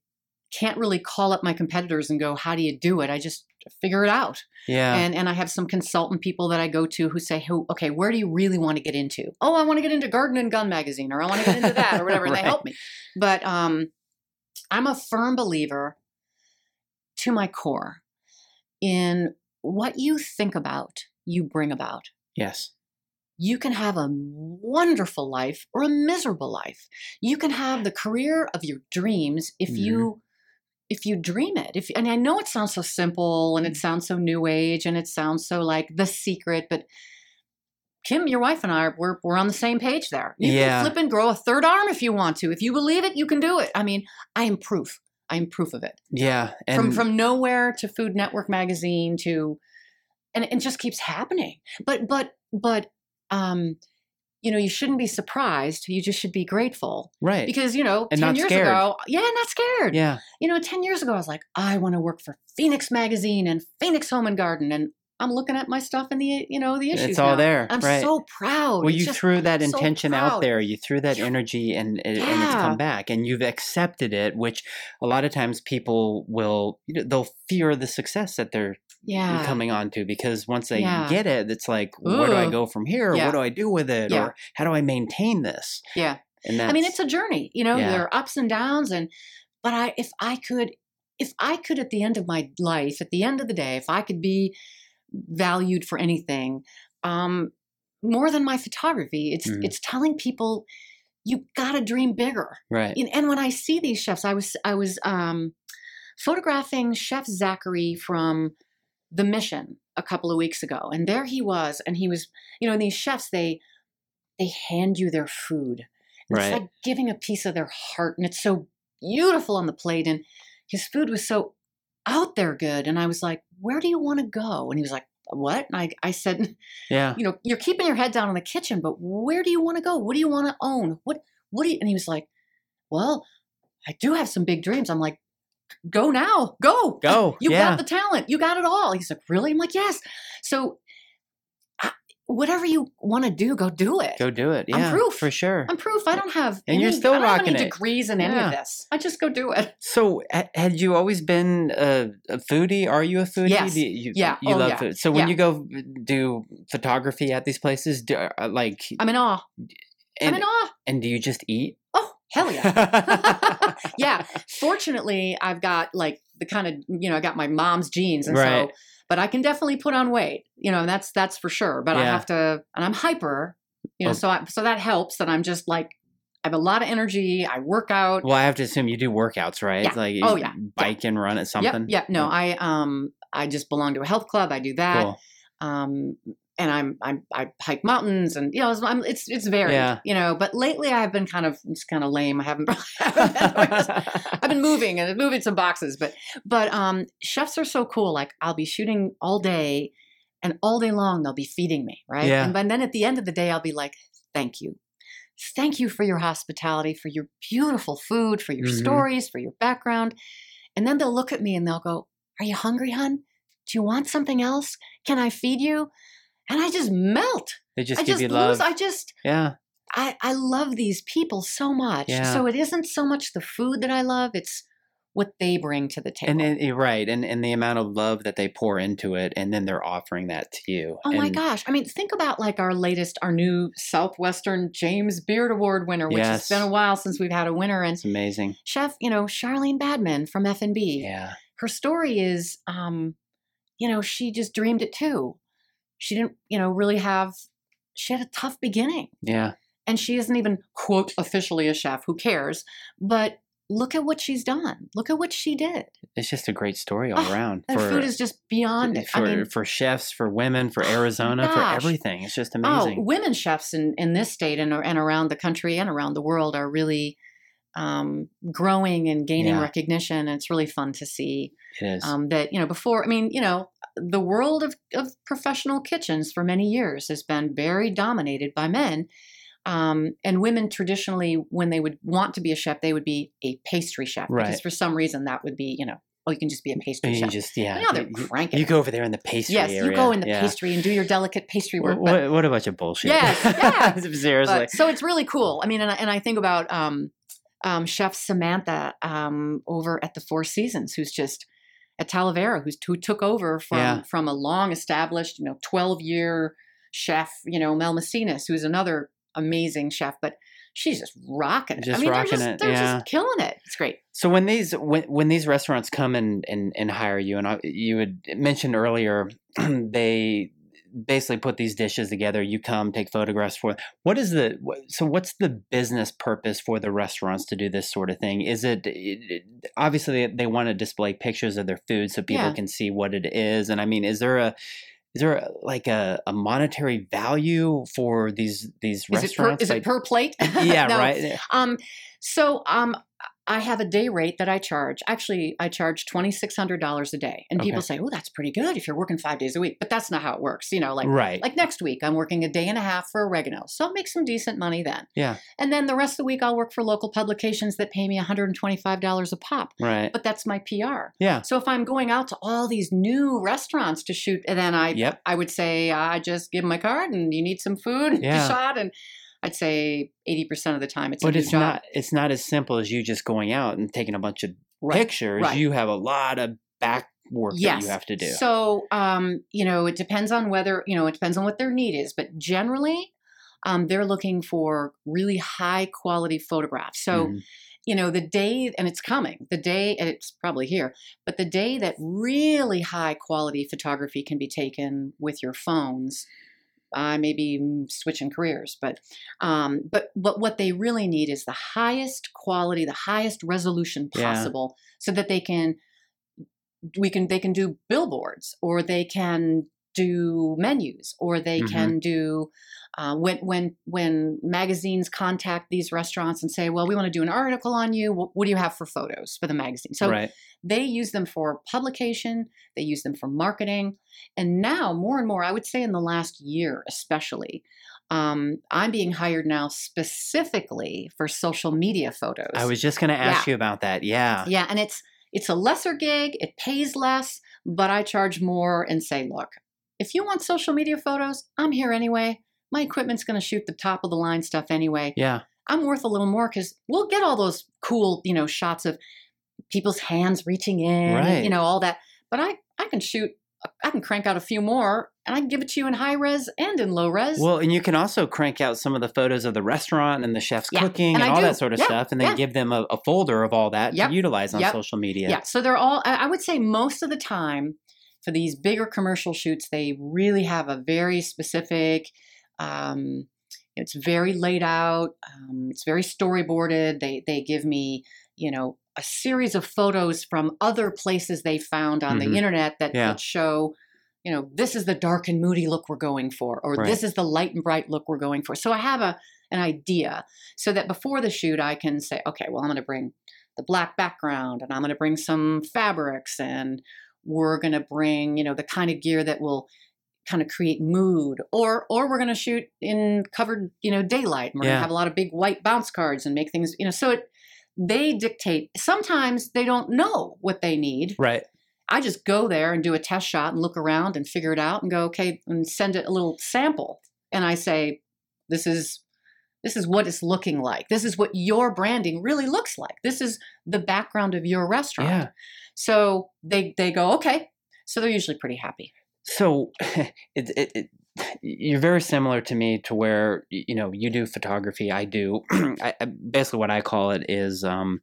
can't really call up my competitors and go, "How do you do it?" I just figure it out. yeah And and I have some consultant people that I go to who say, "Who okay, where do you really want to get into?" "Oh, I want to get into Garden and Gun magazine or I want to get into that or whatever." And they help me. But um I'm a firm believer to my core in what you think about, you bring about yes you can have a wonderful life or a miserable life. You can have the career of your dreams if Mhm. you if you dream it. If and I know it sounds so simple and it sounds so new age and it sounds so like the secret, but Kim, your wife and I are we're, we're on the same page there. You Yeah. can flip and grow a third arm if you want to. If you believe it, you can do it. I mean, I am proof. I am proof of it. Yeah, and from from nowhere to Food Network magazine to and it just keeps happening. But but but um you know, you shouldn't be surprised. You just should be grateful. right. Because, you know, And 10 years scared. ago, yeah, not scared. yeah, You know, 10 years ago, I was like, I want to work for Phoenix Magazine and Phoenix Home and Garden. And I'm looking at my stuff and the, you know, the issues. it's all now. there. I'm right. so proud. well, It's you threw that intention out there. You threw that energy, and and it's come back, and you've accepted it. Which a lot of times people will, you know, they'll fear the success that they're yeah. coming on to because once they Yeah. get it, it's like, where do I go from here? Yeah. What do I do with it? Yeah. Or how do I maintain this? Yeah. And that's, I mean, it's a journey, you know, Yeah. there are ups and downs. And, but I, if I could, if I could at the end of my life, at the end of the day, if I could be valued for anything, um, more than my photography, it's, Mm. it's telling people you got to dream bigger. right. And- and when I see these chefs, I was, I was, um, photographing Chef Zachary from The Mission a couple of weeks ago, and there he was, and he was, you know, these chefs they they hand you their food. Right. It's like giving a piece of their heart, and it's so beautiful on the plate. And his food was so out there good, and I was like, "Where do you want to go?" And he was like, "What?" And I, I said, yeah. "You know, you're keeping your head down in the kitchen, but where do you want to go? What do you want to own? What, what do you?" And he was like, "Well, I do have some big dreams." I'm like, "Go now, go, Go. you yeah. got the talent. You got it all. He's like, really? I'm like, yes. So whatever you want to do, go do it. Go do it. I'm Yeah. proof. For sure. I'm proof. I don't have And you're still I don't have rocking any it. degrees in any of this. I just go do it. So, had you always been a, a foodie? Are you a foodie? Yes. You, Yeah. You Oh, love yeah. food. So, when Yeah. you go do photography at these places, do, uh, like, I'm in awe. I'm and, in awe. and do you just eat? Oh, hell yeah. yeah. Fortunately, I've got like the kind of, you know, I got my mom's genes. And Right. so, but I can definitely put on weight, you know, and that's, that's for sure. But I have to, and I'm hyper, you know, Oh. so I, so that helps that I'm just like, I have a lot of energy. I work out. Well, I have to assume you do workouts, right? Yeah. Like, Oh, yeah. bike and run at something. Yep. Yeah. No, I um I just belong to a health club. I do that. Cool. Um and I'm I'm I hike mountains and you know it's I'm, it's, it's varied. Yeah. You know, but lately I've been kind of it's kind of lame. I haven't, I've been moving and moving some boxes, but but um chefs are so cool. Like I'll be shooting all day and all day long they'll be feeding me, right? Yeah. And, and then at the end of the day I'll be like, thank you. Thank you for your hospitality, for your beautiful food, for your Mhm. stories, for your background. And then they'll look at me and they'll go, Are you hungry, hun? Do you want something else? Can I feed you? And I just melt. they just I give just you lose. love. I just yeah. I, I love these people so much. Yeah. So it isn't so much the food that I love, it's what they bring to the table. And, and right, and and the amount of love that they pour into it, and then they're offering that to you. Oh my gosh. I mean, think about like our latest, our new Southwestern James Beard Award winner, which Yes. has been a while since we've had a winner. And It's amazing. chef, you know, Charleen Badman from FnB. Yeah. her story is um you know she just dreamed it too she didn't you know really have she had a tough beginning Yeah. and she isn't even quote officially a chef who cares but look at what she's done look at what she did It's just a great story all Oh, around. and food is just beyond it for i mean for chefs, for women, for Oh, Arizona, for everything. It's just amazing. oh amazing. women chefs in, in this state and, and around the country and around the world are really um, growing and gaining Yeah. recognition and it's really fun to see it is. um, that you know before i mean you know the world of, of professional kitchens for many years has been very dominated by men um, and women traditionally when they would want to be a chef they would be a pastry chef right. because for some reason that would be you know oh you can just be a pastry you chef just yeah. now they're you- cranking You go over there in the pastry yes area. you go in the yeah. pastry and do your delicate pastry work What, but- what, what a bunch of bullshit. Yes, yeah. Seriously. but, so it's really cool. I mean, and I, and I think about um, um, Chef Samantha um, over at the Four Seasons, who's just at Talavera, who's who took over from Yeah. from a long established, you know, twelve year chef, you know, Mel Mecinas, who's another amazing chef, but she's just rocking it. Just I mean, rocking they're just it, they're yeah. just killing it. It's great. So when these when when these restaurants come and and, and hire you, and I, you had mentioned earlier, they basically put these dishes together. You come, take photographs for. What is the so? What's the business purpose for the restaurants to do this sort of thing? Is it, it obviously they, want to display pictures of their food so people Yeah. can see what it is, and I mean, is there a is there a, like a, a monetary value for these these Is it per, restaurants? is it per plate? yeah, No. right. Um, so um, I have a day rate that I charge. Actually, I charge twenty six hundred dollars a day, and people say, "Oh, that's pretty good if you're working five days a week." But that's not how it works. You know, like right. like next week, I'm working a day and a half for oregano, so I'll make some decent money then. yeah. And then the rest of the week, I'll work for local publications that pay me one hundred and twenty five dollars a pop. Right. But that's my PR. Yeah. So if I'm going out to all these new restaurants to shoot, and then I Yep. I would say I just give my card and you need some food Yeah. shot, and I'd say eighty percent of the time it's a But it's job. not it's not as simple as you just going out and taking a bunch of Right, pictures. right. You have a lot of back work that you have to do. So um, you know, it depends on whether you know it depends on what their need is, but generally. Um, they're looking for really high quality photographs. So, Mhm. you know, the day, and it's coming, the day, and it's probably here, but the day that really high quality photography can be taken with your phones, I may be switching careers, but um, but but what they really need is the highest quality, the highest resolution Yeah. possible, so that they can we can they can do billboards or they can do menus or they Mhm. can do uh, when when when magazines contact these restaurants and say well we want to do an article on you what, what do you have for photos for the magazine so right. they use them for publication they use them for marketing and now more and more i would say in the last year especially um, i'm being hired now specifically for social media photos I was just going to ask you about that. Yeah. yeah, and it's it's a lesser gig, it pays less, but I charge more and say, look, if you want social media photos, I'm here anyway. My equipment's going to shoot the top of the line stuff anyway. Yeah. I'm worth a little more cuz we'll get all those cool, you know, shots of people's hands reaching in, Right. you know, all that. But I I can shoot I can crank out a few more and I can give it to you in high res and in low res. Well, and you can also crank out some of the photos of the restaurant and the chef's Yeah, cooking and and, all do. that sort of Yeah, stuff, and then yeah. give them a, a folder of all that Yep, to utilize on yep. social media. Yeah, so they're all, I would say most of the time for these bigger commercial shoots, they really have a very specific, um, it's very laid out, um, it's very storyboarded. They, they give me, you know, a series of photos from other places they found on Mhm. the internet that, Yeah. that show, you know, this is the dark and moody look we're going for, or Right. this is the light and bright look we're going for. So I have a an idea so that before the shoot I can say, okay, well, I'm going to bring the black background and I'm going to bring some fabrics and we're going to bring, you know, the kind of gear that will kind of create mood or or we're going to shoot in covered, you know, daylight. And we're going to have a lot of big white bounce cards and make things, you know, so it they dictate. Sometimes they don't know what they need. Right. I just go there and do a test shot and look around and figure it out and go, okay, and send it a little sample. And I say, this is this is what it's looking like. This is what your branding really looks like. This is the background of your restaurant. Yeah. So they they go, okay. So they're usually pretty happy. So it, it, it you're very similar to me to where you know you do photography i do I, basically what i call it is um,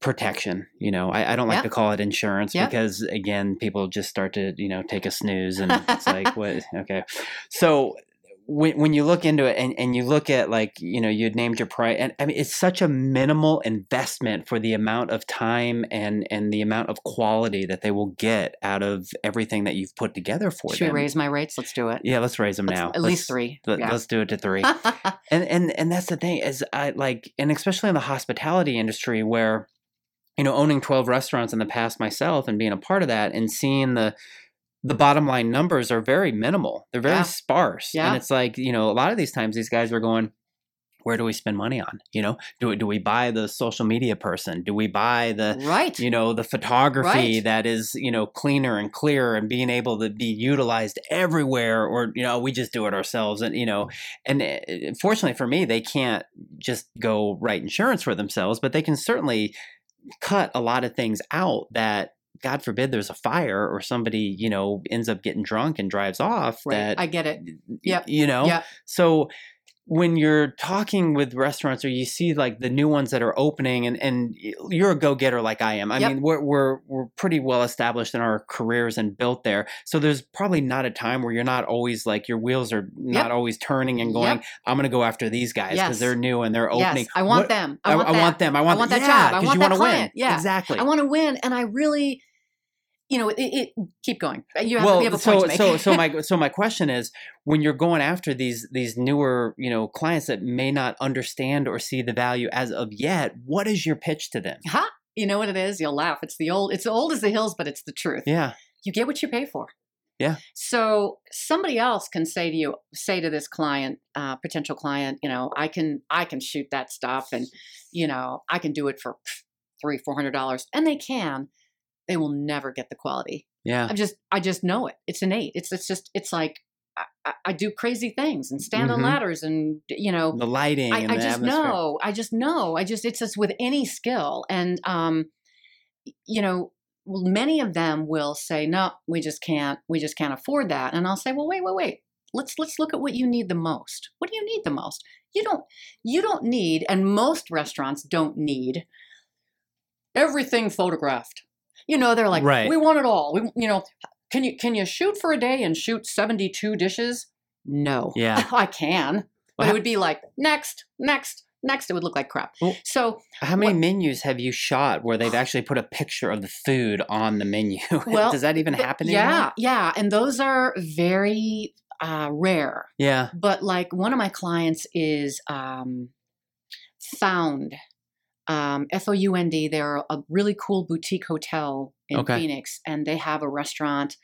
protection you know i, I don't like Yeah. to call it insurance Yeah. because again people just start to you know take a snooze and it's like what okay so when, when you look into it and, and you look at like you know you had named your price and i mean it's such a minimal investment for the amount of time and and the amount of quality that they will get out of everything that you've put together for them. Should we raise my rates? Let's do it. yeah let's raise them Let's- now At least three. Let, yeah. us do it to three and and and that's the thing is i like and especially in the hospitality industry where you know owning 12 restaurants in the past myself and being a part of that and seeing the the bottom line numbers are very minimal they're very Yeah. sparse Yeah. and it's like you know a lot of these times these guys are going where do we spend money on you know do, we- do we buy the social media person do we buy the right. you know the photography Right. that is you know cleaner and clearer and being able to be utilized everywhere or you know we just do it ourselves and you know and uh, fortunately for me they can't just go write insurance for themselves but they can certainly cut a lot of things out that god forbid there's a fire or somebody you know ends up getting drunk and drives off right. that I get it. Yep. you know Yep. so when you're talking with restaurants or you see like the new ones that are opening and, and you're a go-getter like I am. I Yep. mean, we're, we're, we're pretty well established in our careers and built there. So there's probably not a time where you're not always like your wheels are not Yep. always turning and going, Yep. I'm going to go after these guys because Yes. they're new and they're opening. Yes. I want What- them. I, I want I that. want them. I want, want that yeah, job. I want you that wanna win. Yeah. Exactly. I want to win, and I really, you know, it, it keep going. You have, well, you have a so point to make. so so my so my question is, when you're going after these these newer you know clients that may not understand or see the value as of yet, what is your pitch to them? ha! You know what it is? You'll laugh. It's the old. It's old as the hills, but it's the truth. Yeah, You get what you pay for. Yeah. So somebody else can say to you, say to this client, uh, potential client, you know, I can I can shoot that stuff, and you know, I can do it for three four hundred dollars, and they can. They will never get the quality. yeah, I just I just know it. It's innate. It's it's just it's like I, I- do crazy things and stand on Mhm. ladders and you know the lighting I, I the just atmosphere. know. I just know. I just it's just with any skill, and um, you know, many of them will say, "No, we just can't. We just can't afford that." And I'll say, "Well, wait, wait, wait. Let's let's look at what you need the most. What do you need the most? You don't you don't need, and most restaurants don't need everything photographed. You know, they're like, Right. we want it all. We, you know, can you can you shoot for a day and shoot seventy two dishes? No, Yeah. I can, but Well, it would be like next, next, next. It would look like crap. Well, So, How many What- menus have you shot where they've actually put a picture of the food on the menu? Well, Does that even happen anymore? yeah, yeah, and those are very uh, rare. Yeah. But like one of my clients is um, Found, um, F O U N D. They're a really cool boutique hotel in Okay. Phoenix, and they have a restaurant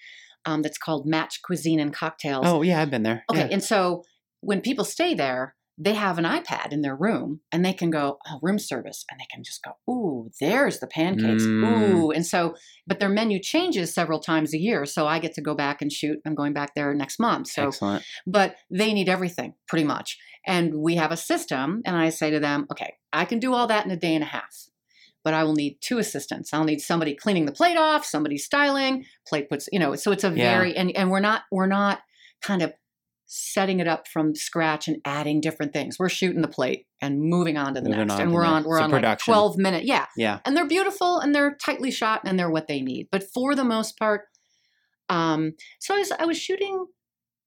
um, that's called Match Cuisine and Cocktails. Oh yeah, I've been there. Okay, Yeah. and so when people stay there, they have an iPad in their room and they can go, oh, room service, and they can just go, ooh, there's the pancakes. Mm. Ooh. And so, but their menu changes several times a year. So I get to go back and shoot. I'm going back there next month. So, Excellent. but they need everything pretty much. And we have a system, and I say to them, okay, I can do all that in a day and a half. But I will need two assistants. I'll need somebody cleaning the plate off, somebody styling, plate puts, you know, so it's a Yeah. very and, and we're not we're not kind of setting it up from scratch and adding different things. We're shooting the plate and moving on to the Moving next. on and to we're on we're on like production. 12 minute. Yeah. Yeah. And they're beautiful and they're tightly shot and they're what they need. But for the most part, um, so I was I was shooting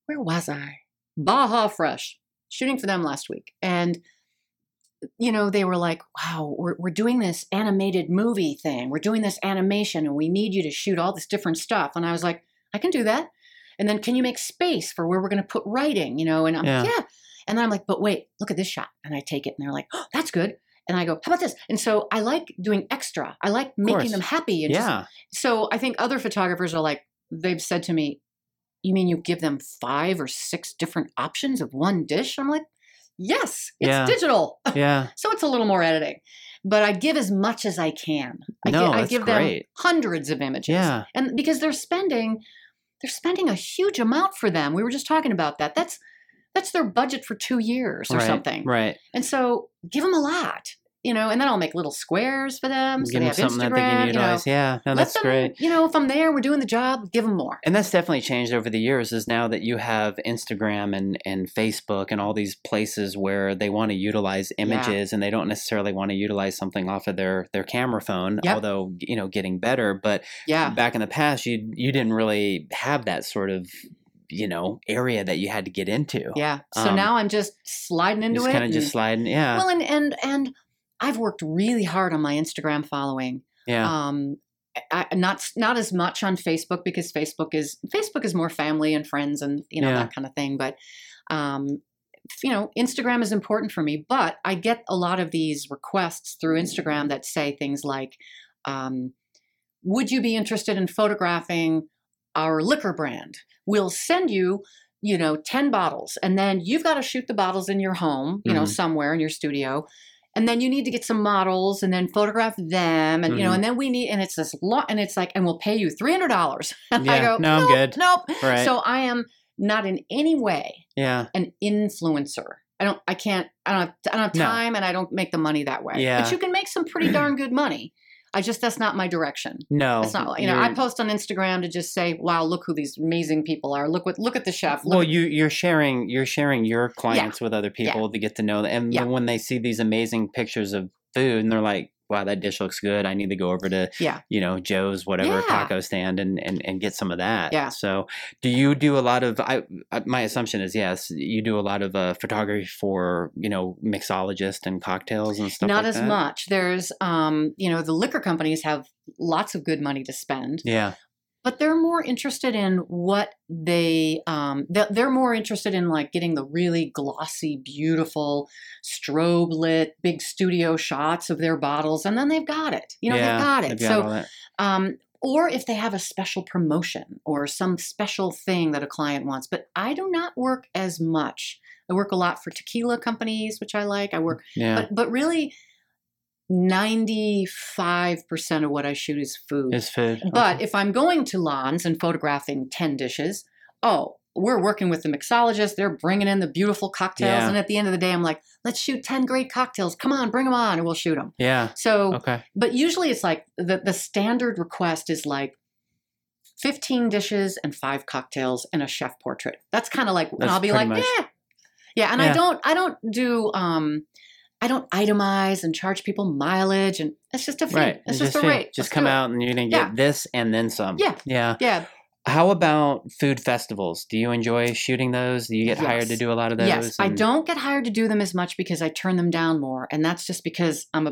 where was I? Baja Fresh, shooting for them last week. And you know, they were like, wow, we're, we're doing this animated movie thing. We're doing this animation and we need you to shoot all this different stuff. And I was like, I can do that. And then can you make space for where we're going to put writing, you know? And I'm Yeah. like, yeah. And then I'm like, but wait, look at this shot. And I take it and they're like, oh, that's good. And I go, how about this? And so I like doing extra. I like making them happy. And just- Yeah. so I think other photographers are like, they've said to me, you mean you give them five or six different options of one dish? I'm like, yes, it's Yeah. digital. Yeah. So it's a little more editing. But I give as much as I can. I, No, gi- I that's give them great. hundreds of images. Yeah. And because they're spending they're spending a huge amount for them. We were just talking about that. That's that's their budget for 2 years or right. something. Right. And so give them a lot. You know, and then I'll make little squares for them. So Give they them have something Instagram. that they can you know. yeah. No, that's them- great. You know, if I'm there, we're doing the job, give them more. And that's definitely changed over the years. Is now that you have Instagram and and Facebook and all these places where they want to utilize images and they don't necessarily want to utilize something off of their their camera phone. Yep. Although you know, getting better. But Yeah. back in the past, you you didn't really have that sort of you know area that you had to get into. Yeah. So Um, now I'm just sliding into just it. kind of just sliding. Yeah. Well, and and and I've worked really hard on my Instagram following. yeah. Um, I, not not as much on Facebook because Facebook is Facebook is more family and friends and you know Yeah. that kind of thing. But um, you know, Instagram is important for me. But I get a lot of these requests through Instagram that say things like, um, "Would you be interested in photographing our liquor brand? We'll send you." You know, 10 bottles, and then you've got to shoot the bottles in your home, you know, Mhm. somewhere in your studio and then you need to get some models and then photograph them and you know Mhm. and then we need and it's this lot and it's like and we'll pay you $300 and i Yeah. go No, I'm good." nope right. so i am not in any way yeah. an influencer i don't i can't i don't have, I don't have No. time and i don't make the money that way Yeah. but you can make some pretty darn good money i just that's not my direction No. it's not you know i post on instagram to just say wow look who these amazing people are look what look at the chef look well at- you you're sharing you're sharing your clients with other Yeah. people to get to know them and Yeah. then when they see these amazing pictures of food and they're like wow that dish looks good i need to go over to Yeah. you know joe's whatever Yeah. taco stand and, and and get some of that Yeah. so do you do a lot of i my assumption is yes you do a lot of uh, photography for you know mixologists and cocktails and stuff not like as that? much there's um you know the liquor companies have lots of good money to spend yeah but they're more interested in what they um they're, more interested in like getting the really glossy beautiful strobe lit big studio shots of their bottles and then they've got it. You know yeah, they've got it. they've so um or if they have a special promotion or some special thing that a client wants but i do not work as much. I work a lot for tequila companies which i like. I work yeah, but but really 95% of what i shoot is food is food. but Okay. if I'm going to Lon's and photographing 10 dishes, oh, we're working with the mixologist. They're bringing in the beautiful cocktails. Yeah. And at the end of the day, I'm like, let's shoot 10 great cocktails. Come on, bring them on, and we'll shoot them. yeah, So, okay, but usually it's like the, the standard request is like 15 dishes and five cocktails and a chef portrait. That's kind of like, and I'll be like, much- yeah. Yeah. And Yeah. I don't, I don't do, um, I don't itemize and charge people mileage, and it's just a fee. right. It's Just just, a fee. rate. Just Let's come out and you're gonna get Yeah. this and then some. Yeah. yeah. Yeah, How about food festivals? Do you enjoy shooting those? Do you get hired to do a lot of those? Yes, I don't get hired to do them as much because I turn them down more, and that's just because I'm a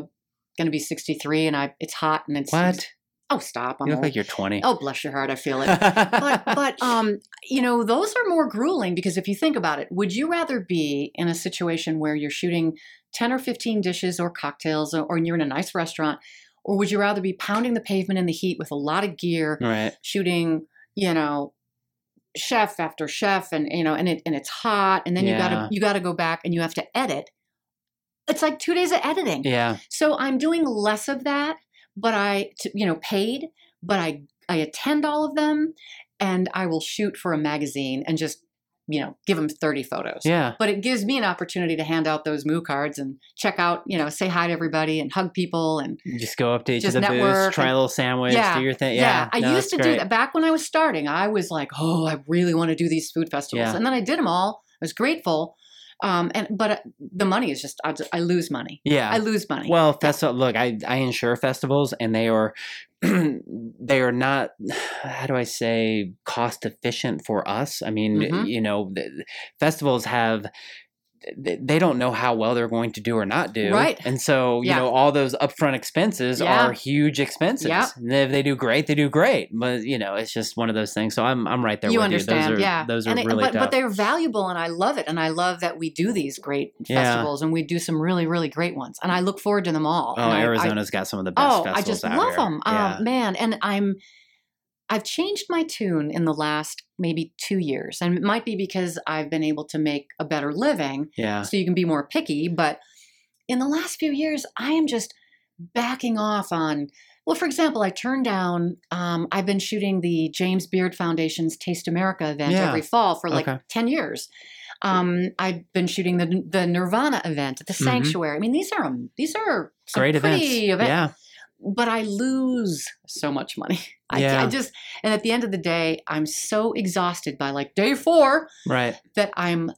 going to be 63 and I it's hot and it's What? Oh, stop! I'm You look old. like you're 20. oh, bless your heart, I feel it. but but um, you know, those are more grueling because if you think about it, would you rather be in a situation where you're shooting 10 or 15 dishes or cocktails, or, or you're in a nice restaurant, or would you rather be pounding the pavement in the heat with a lot of gear, right. shooting, you know, chef after chef and you know and it and it's hot and then you gotta you gotta go back and you have to edit it's like two days of editing Yeah. so i'm doing less of that but i you know paid but i i attend all of them and i will shoot for a magazine and just you know give them 30 photos Yeah. but it gives me an opportunity to hand out those moo cards and check out you know say hi to everybody and hug people and Just go up to each of the booths, try a little sandwich, Yeah, do your thing. Yeah. I no, used to that's do that back when I was starting. I was like, oh, I really want to do these food festivals, Yeah. and then I did them all. I was grateful, um, and but uh, the money is just I, just- I lose money. Yeah. I lose money. Well, festival. Look, I I insure festivals, and they are they are not. How do I say cost efficient for us? I mean, Mhm. you know, festivals have. They- don't know how well they're going to do or not do, Right. And so, you Yeah. know, all those upfront expenses Yeah. are huge expenses. Yep. And if they do great, they do great. But you know, it's just one of those things. So I'm I'm right there you with understand, you. Those are, yeah. Those are and it- really but tough. but they're valuable, and I love it, and I love that we do these great Yeah. festivals, and we do some really really great ones, and I look forward to them all. oh, and I- I- Arizona's got some of the best oh, I just love here. them, Yeah. um, man. And I'm, I've changed my tune in the last maybe two years, and it might be because I've been able to make a better living, yeah. so you can be more picky. But in the last few years, I am just backing off on. Well, for example, I turned down. Um, I've been shooting the James Beard Foundation's Taste America event Yeah. every fall for like Okay. ten years. Um, I've been shooting the the Nirvana event at the Mhm. Sanctuary. I mean, these are these are Great events Yeah. But I lose so much money. I, Yeah. I just, and at the end of the day, I'm so exhausted by like day four Right. that I'm,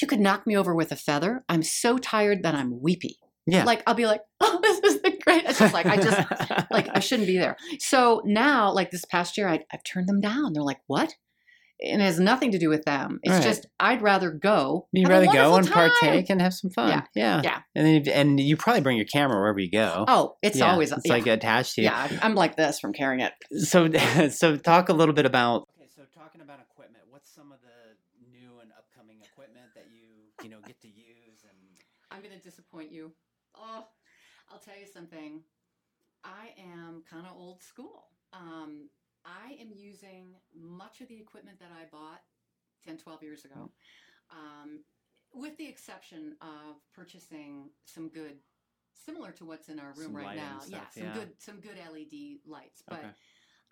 you could knock me over with a feather. I'm so tired that I'm weepy. Yeah. Like, I'll be like, oh, this is the great. It's just like, I just, like, I shouldn't be there. So now, like this past year, I, I've turned them down. They're like, what? And it has nothing to do with them. It's Right. just, I'd rather go. You'd have a rather go and time. partake and have some fun. Yeah. Yeah. Yeah. And then, and you probably bring your camera wherever you go. Oh, it's Yeah, always, it's yeah. like attached to you. yeah, I'm like this from carrying it. So so talk a little bit about Okay, so talking about equipment, what's some of the new and upcoming equipment that you, you know, get to use and I'm going to disappoint you. Oh, I'll tell you something. I am kind of old school. Um, I am using much of the equipment that I bought 10, 12 years ago, um, with the exception of purchasing some good, similar to what's in our room Some right now. yeah, some yeah. good, some good LED lights. But Okay.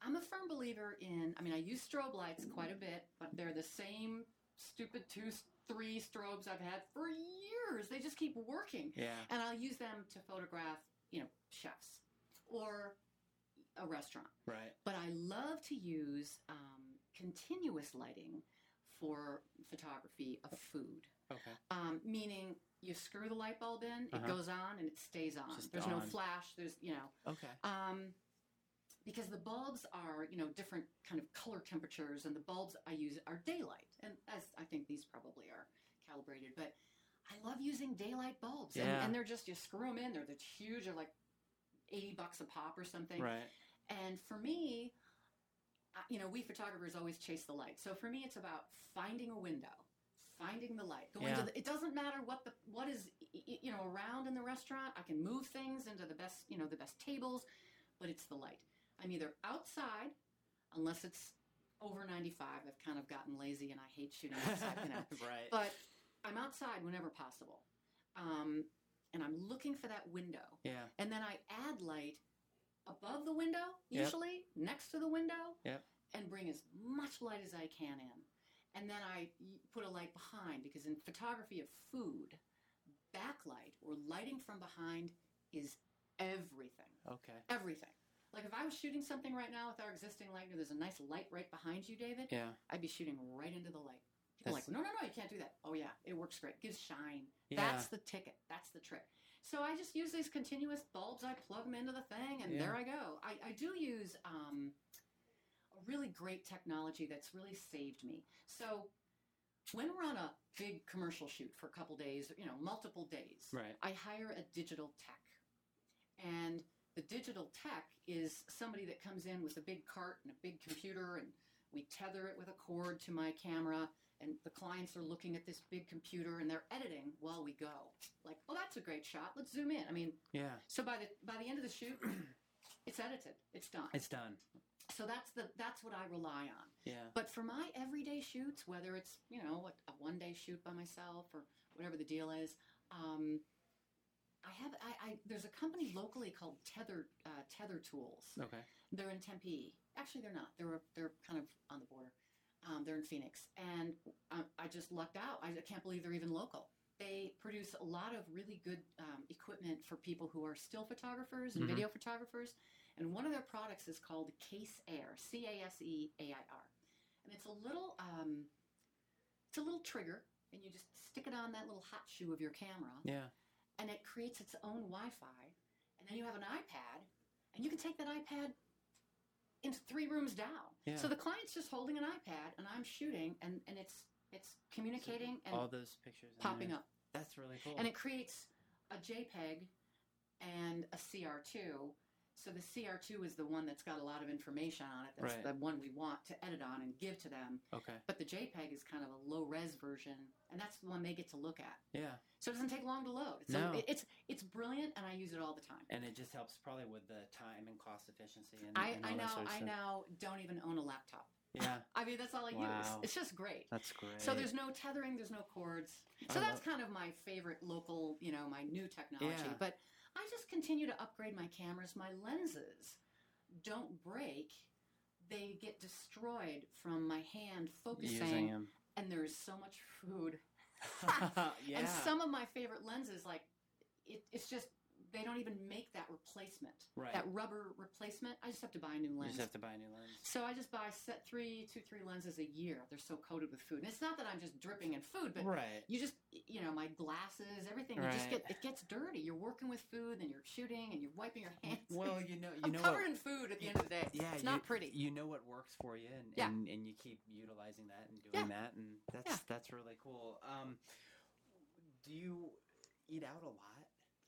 I'm a firm believer in. I mean, I use strobe lights quite a bit, but they're the same stupid two, three strobes I've had for years. They just keep working, Yeah. and I'll use them to photograph, you know, chefs or a restaurant. Right. But I love to use um, continuous lighting for photography of food. Okay. Um, meaning you screw the light bulb in, Uh-huh. it goes on, and it stays on. Just There's no flash. There's you know Okay. um, because the bulbs are you know different kind of color temperatures and the bulbs i use are daylight and as i think these probably are calibrated but i love using daylight bulbs and, Yeah. and they're just you screw them in they're the huge they're like 80 bucks a pop or something Right. And for me you know, we photographers always chase the light. So for me, it's about finding a window, finding the light. Going Yeah. to the, it doesn't matter what the what is you know around in the restaurant. I can move things into the best you know the best tables, but it's the light. I'm either outside, unless it's over 95. I've kind of gotten lazy and I hate shooting outside. You know, right. but I'm outside whenever possible, um, and I'm looking for that window. yeah. And then I add light above the window, Yep. usually next to the window, Yep. and bring as much light as I can in. And then I put a light behind because in photography of food, backlight or lighting from behind is everything. Okay. Everything. Like if I was shooting something right now with our existing light there's a nice light right behind you, David, Yeah. I'd be shooting right into the light. People like, no, no, no, you can't do that. Oh yeah, it works great. gives shine. Yeah. That's the ticket. That's the trick. So I just use these continuous bulbs. I plug them into the thing, and Yeah. there I go. I, I do use um, a really great technology that's really saved me. So when we're on a big commercial shoot for a couple days, you know, multiple days, Right. I hire a digital tech. And the digital tech is somebody that comes in with a big cart and a big computer, and we tether it with a cord to my camera, and the clients are looking at this big computer and they're editing while we go. Like, oh, that's a great shot. Let's zoom in. I mean, Yeah. so by the by the end of the shoot, it's edited. It's done. It's done. so that's the that's what I rely on. Yeah. But for my everyday shoots, whether it's you know a, a one day shoot by myself or whatever the deal is, um, I have I, I there's a company locally called Tether uh, Tether Tools. Okay. They're in Tempe. Actually, they're not. They're they're kind of on the border. Um, they're in Phoenix, and I, I just lucked out. I can't believe they're even local. They produce a lot of really good um, equipment for people who are still photographers and video photographers. And one of their products is called Case Air, C A S E A I R, and it's a little um, it's a little trigger, and you just stick it on that little hot shoe of your camera, Yeah. and it creates its own Wi-Fi. And then you have an iPad, and you can take that iPad into three rooms down. Yeah. So the client's just holding an iPad, and I'm shooting, and and it's it's communicating and All those pictures popping up, That's really cool. and it creates a JPEG and a CR2. So the CR2 is the one that's got a lot of information on it. That's Right. the one we want to edit on and give to them. okay. But the JPEG is kind of a low res version, and that's the one they get to look at. Yeah. So it doesn't take long to load. It's, No. it's it's brilliant, and I use it all the time. And it just helps probably with the time and cost efficiency and, I, and I that now sort of I stuff. now don't even own a laptop. Yeah. I mean that's all I Wow. use. It's just great. That's great. So there's no tethering, there's no cords. So I that's love- kind of my favorite local, you know, my new technology. Yeah. But I just continue to upgrade my cameras. My lenses don't break. They get destroyed from my hand using focusing them. and there's so much food. yeah. And some of my favorite lenses, like it, it's just they don't even make that replacement, Right. that rubber replacement. I just have to buy a new lens. you just have to buy a new lens. so I just buy set three, two, three lenses a year. They're so coated with food, and it's not that I'm just dripping in food, but Right. you just you know my glasses, everything. You just get it gets dirty. You're working with food, and you're shooting, and you're wiping your hands. Well, you know, you I'm know covered what, in food at the end of the day. yeah, it's you, not pretty. You know what works for you, and, Yeah. and, and you keep utilizing that and doing Yeah. that, and that's Yeah. that's really cool. Um, do you eat out a lot?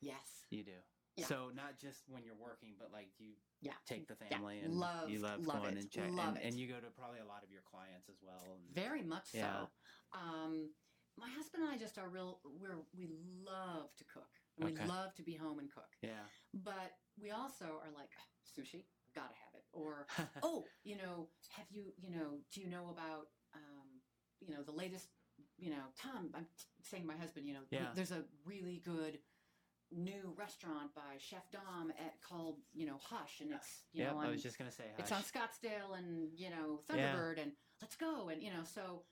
Yes. You do. Yeah. So not just when you're working, but like you Yeah. take the family and Love- you love, love going it. and check, Love and, it. and you go to probably a lot of your clients as well. And, Very much Yeah. so. Um, my husband and I just are real. We're we love to cook. We Okay. love to be home and cook. yeah. But we also are like sushi. Gotta have it. Or oh, you know, have you you know? Do you know about um, you know the latest? You know, Tom. I'm t- saying my husband. You know, Yeah. there's a really good new restaurant by Chef Dom at called you know Hush, and it's you yeah, know I was just gonna say. it's on Scottsdale and you know Thunderbird and let's go and you know so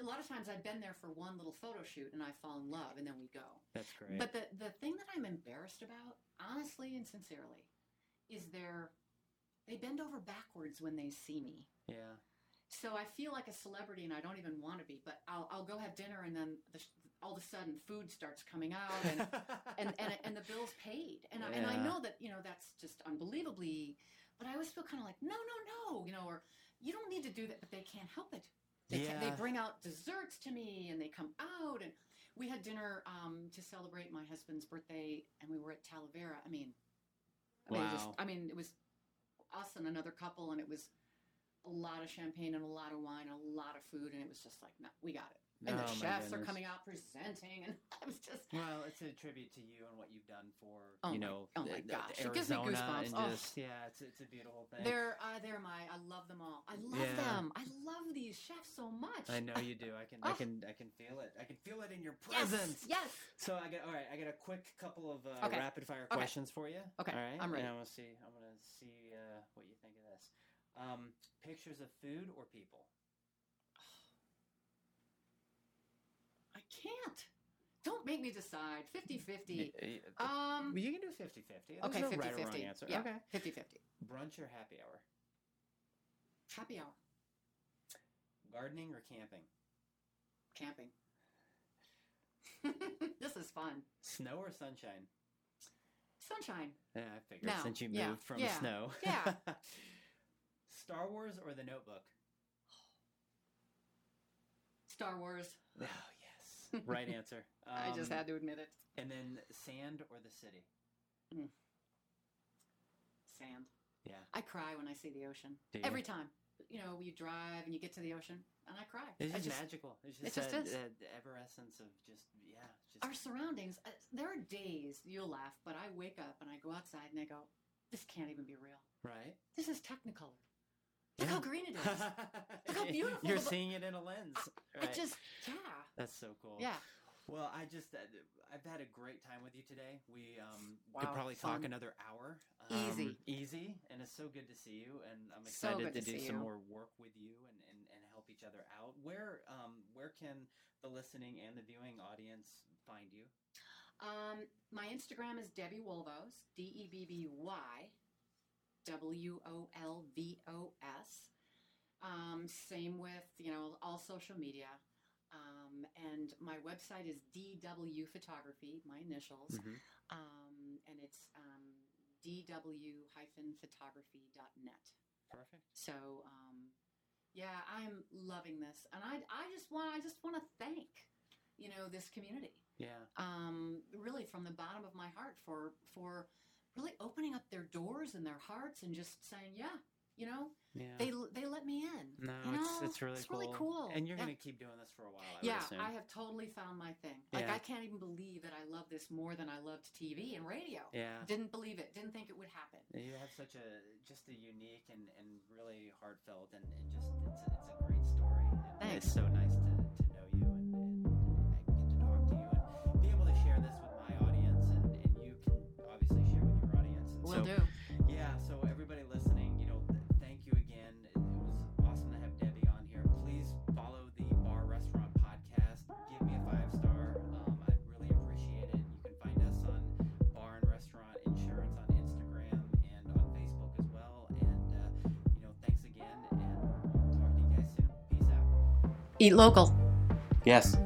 a lot of times I've been there for one little photo shoot and I fall in love and then we go. That's great. But the the thing that I'm embarrassed about, honestly and sincerely, is they're they bend over backwards when they see me. yeah. So I feel like a celebrity and I don't even want to be, but I'll, I'll go have dinner and then the, all of a sudden food starts coming out and and, and and the bill's paid, and I, and I know that you know that's just unbelievably, but I always feel kind of like no, no, no, you know, or you don't need to do that, but they can't help it. They, can, Yeah. they bring out desserts to me, and they come out, and we had dinner um, to celebrate my husband's birthday, and we were at Talavera. I mean, I mean, Wow. just, I mean, it was us and another couple, and it was a lot of champagne and a lot of wine, a lot of food, and it was just like, no, we got it. And Oh, the chefs are coming out presenting, and I was just Well, it's a tribute to you and what you've done for Oh you my- know oh my the- the gosh, it gives me goosebumps. Oh. just yeah, it's it's a beautiful thing. they're uh, they're my I love them all. I love Yeah. them. I love these chefs so much. I know you do. I can I Oh. can I can feel it. I can feel it in your Yes, presence. yes. So I got all right. I got a quick couple of uh, Okay. rapid fire Okay. questions for you. Okay, all right. I'm ready. And I'm gonna see. I'm gonna see uh, what you think of this. Um, pictures of food or people. I can't. Don't make me decide. 50-50. Y- y- Um. you can do 50 50. Okay, no 50 right or wrong 50. answer. Yeah, Okay. 50 50. Brunch or happy hour? Happy hour. Gardening or camping? Camping. this is fun. Snow or sunshine? Sunshine. Yeah, I figured No, since you moved yeah, from yeah, snow. yeah. Star Wars or The Notebook? Star Wars. Oh, yes. Right answer. I just Um, had to admit it. And then sand or the city? Sand. Yeah. I cry when I see the ocean. Do you? Every time. You know, you drive and you get to the ocean, and I cry. It's I just, magical. It's just, it just that, is. that effervescence of just, yeah. Just, Our surroundings, uh, there are days, you'll laugh, but I wake up and I go outside and I go, this can't even be real. right? This is Technicolor. Look Yeah. how green it is. Look how beautiful You're seeing it in a lens. I Right. just, yeah. That's so cool. Yeah. Well, I just uh, I've had a great time with you today. We um Wow, could probably fun. talk another hour. Easy. Um, easy, and it's so good to see you. And I'm excited good to to do some you. more work with you and, and, and help each other out. Where um where can the listening and the viewing audience find you? Um, my Instagram is Debby Wolvos, D E B B Y W O L V O S. Um, same with you know all social media. Um, and my website is DW Photography, my initials, um, and it's um, dw-photography.net. Perfect. So um, yeah, I'm loving this, and I I just want I just want to thank you know this community Yeah. um, really from the bottom of my heart for for really opening up their doors and their hearts and just saying, yeah, you know, Yeah. they they let me in. no, you it's know? it's really it's cool. really cool. And you're Yeah. gonna keep doing this for a while. I yeah. I have totally found my thing. Like Yeah. I can't even believe that I love this more than I loved TV and radio. Yeah. Didn't believe it. Didn't think it would happen. You have such a just a unique and, and really heartfelt and, and just it's a, it's a great story. And Thanks. It's so nice to, to know you and, and Will so, do. Yeah, so everybody listening, you know, th- thank you again. It, it was awesome to have Debby on here. Please follow the Bar Restaurant Podcast. Give me a five star. Um, I'd really appreciate it. You can find us on Bar and Restaurant Insurance on Instagram and on Facebook as well. And, uh, you know, thanks again. And we'll talk to you guys soon. Peace out. Eat local. Yes.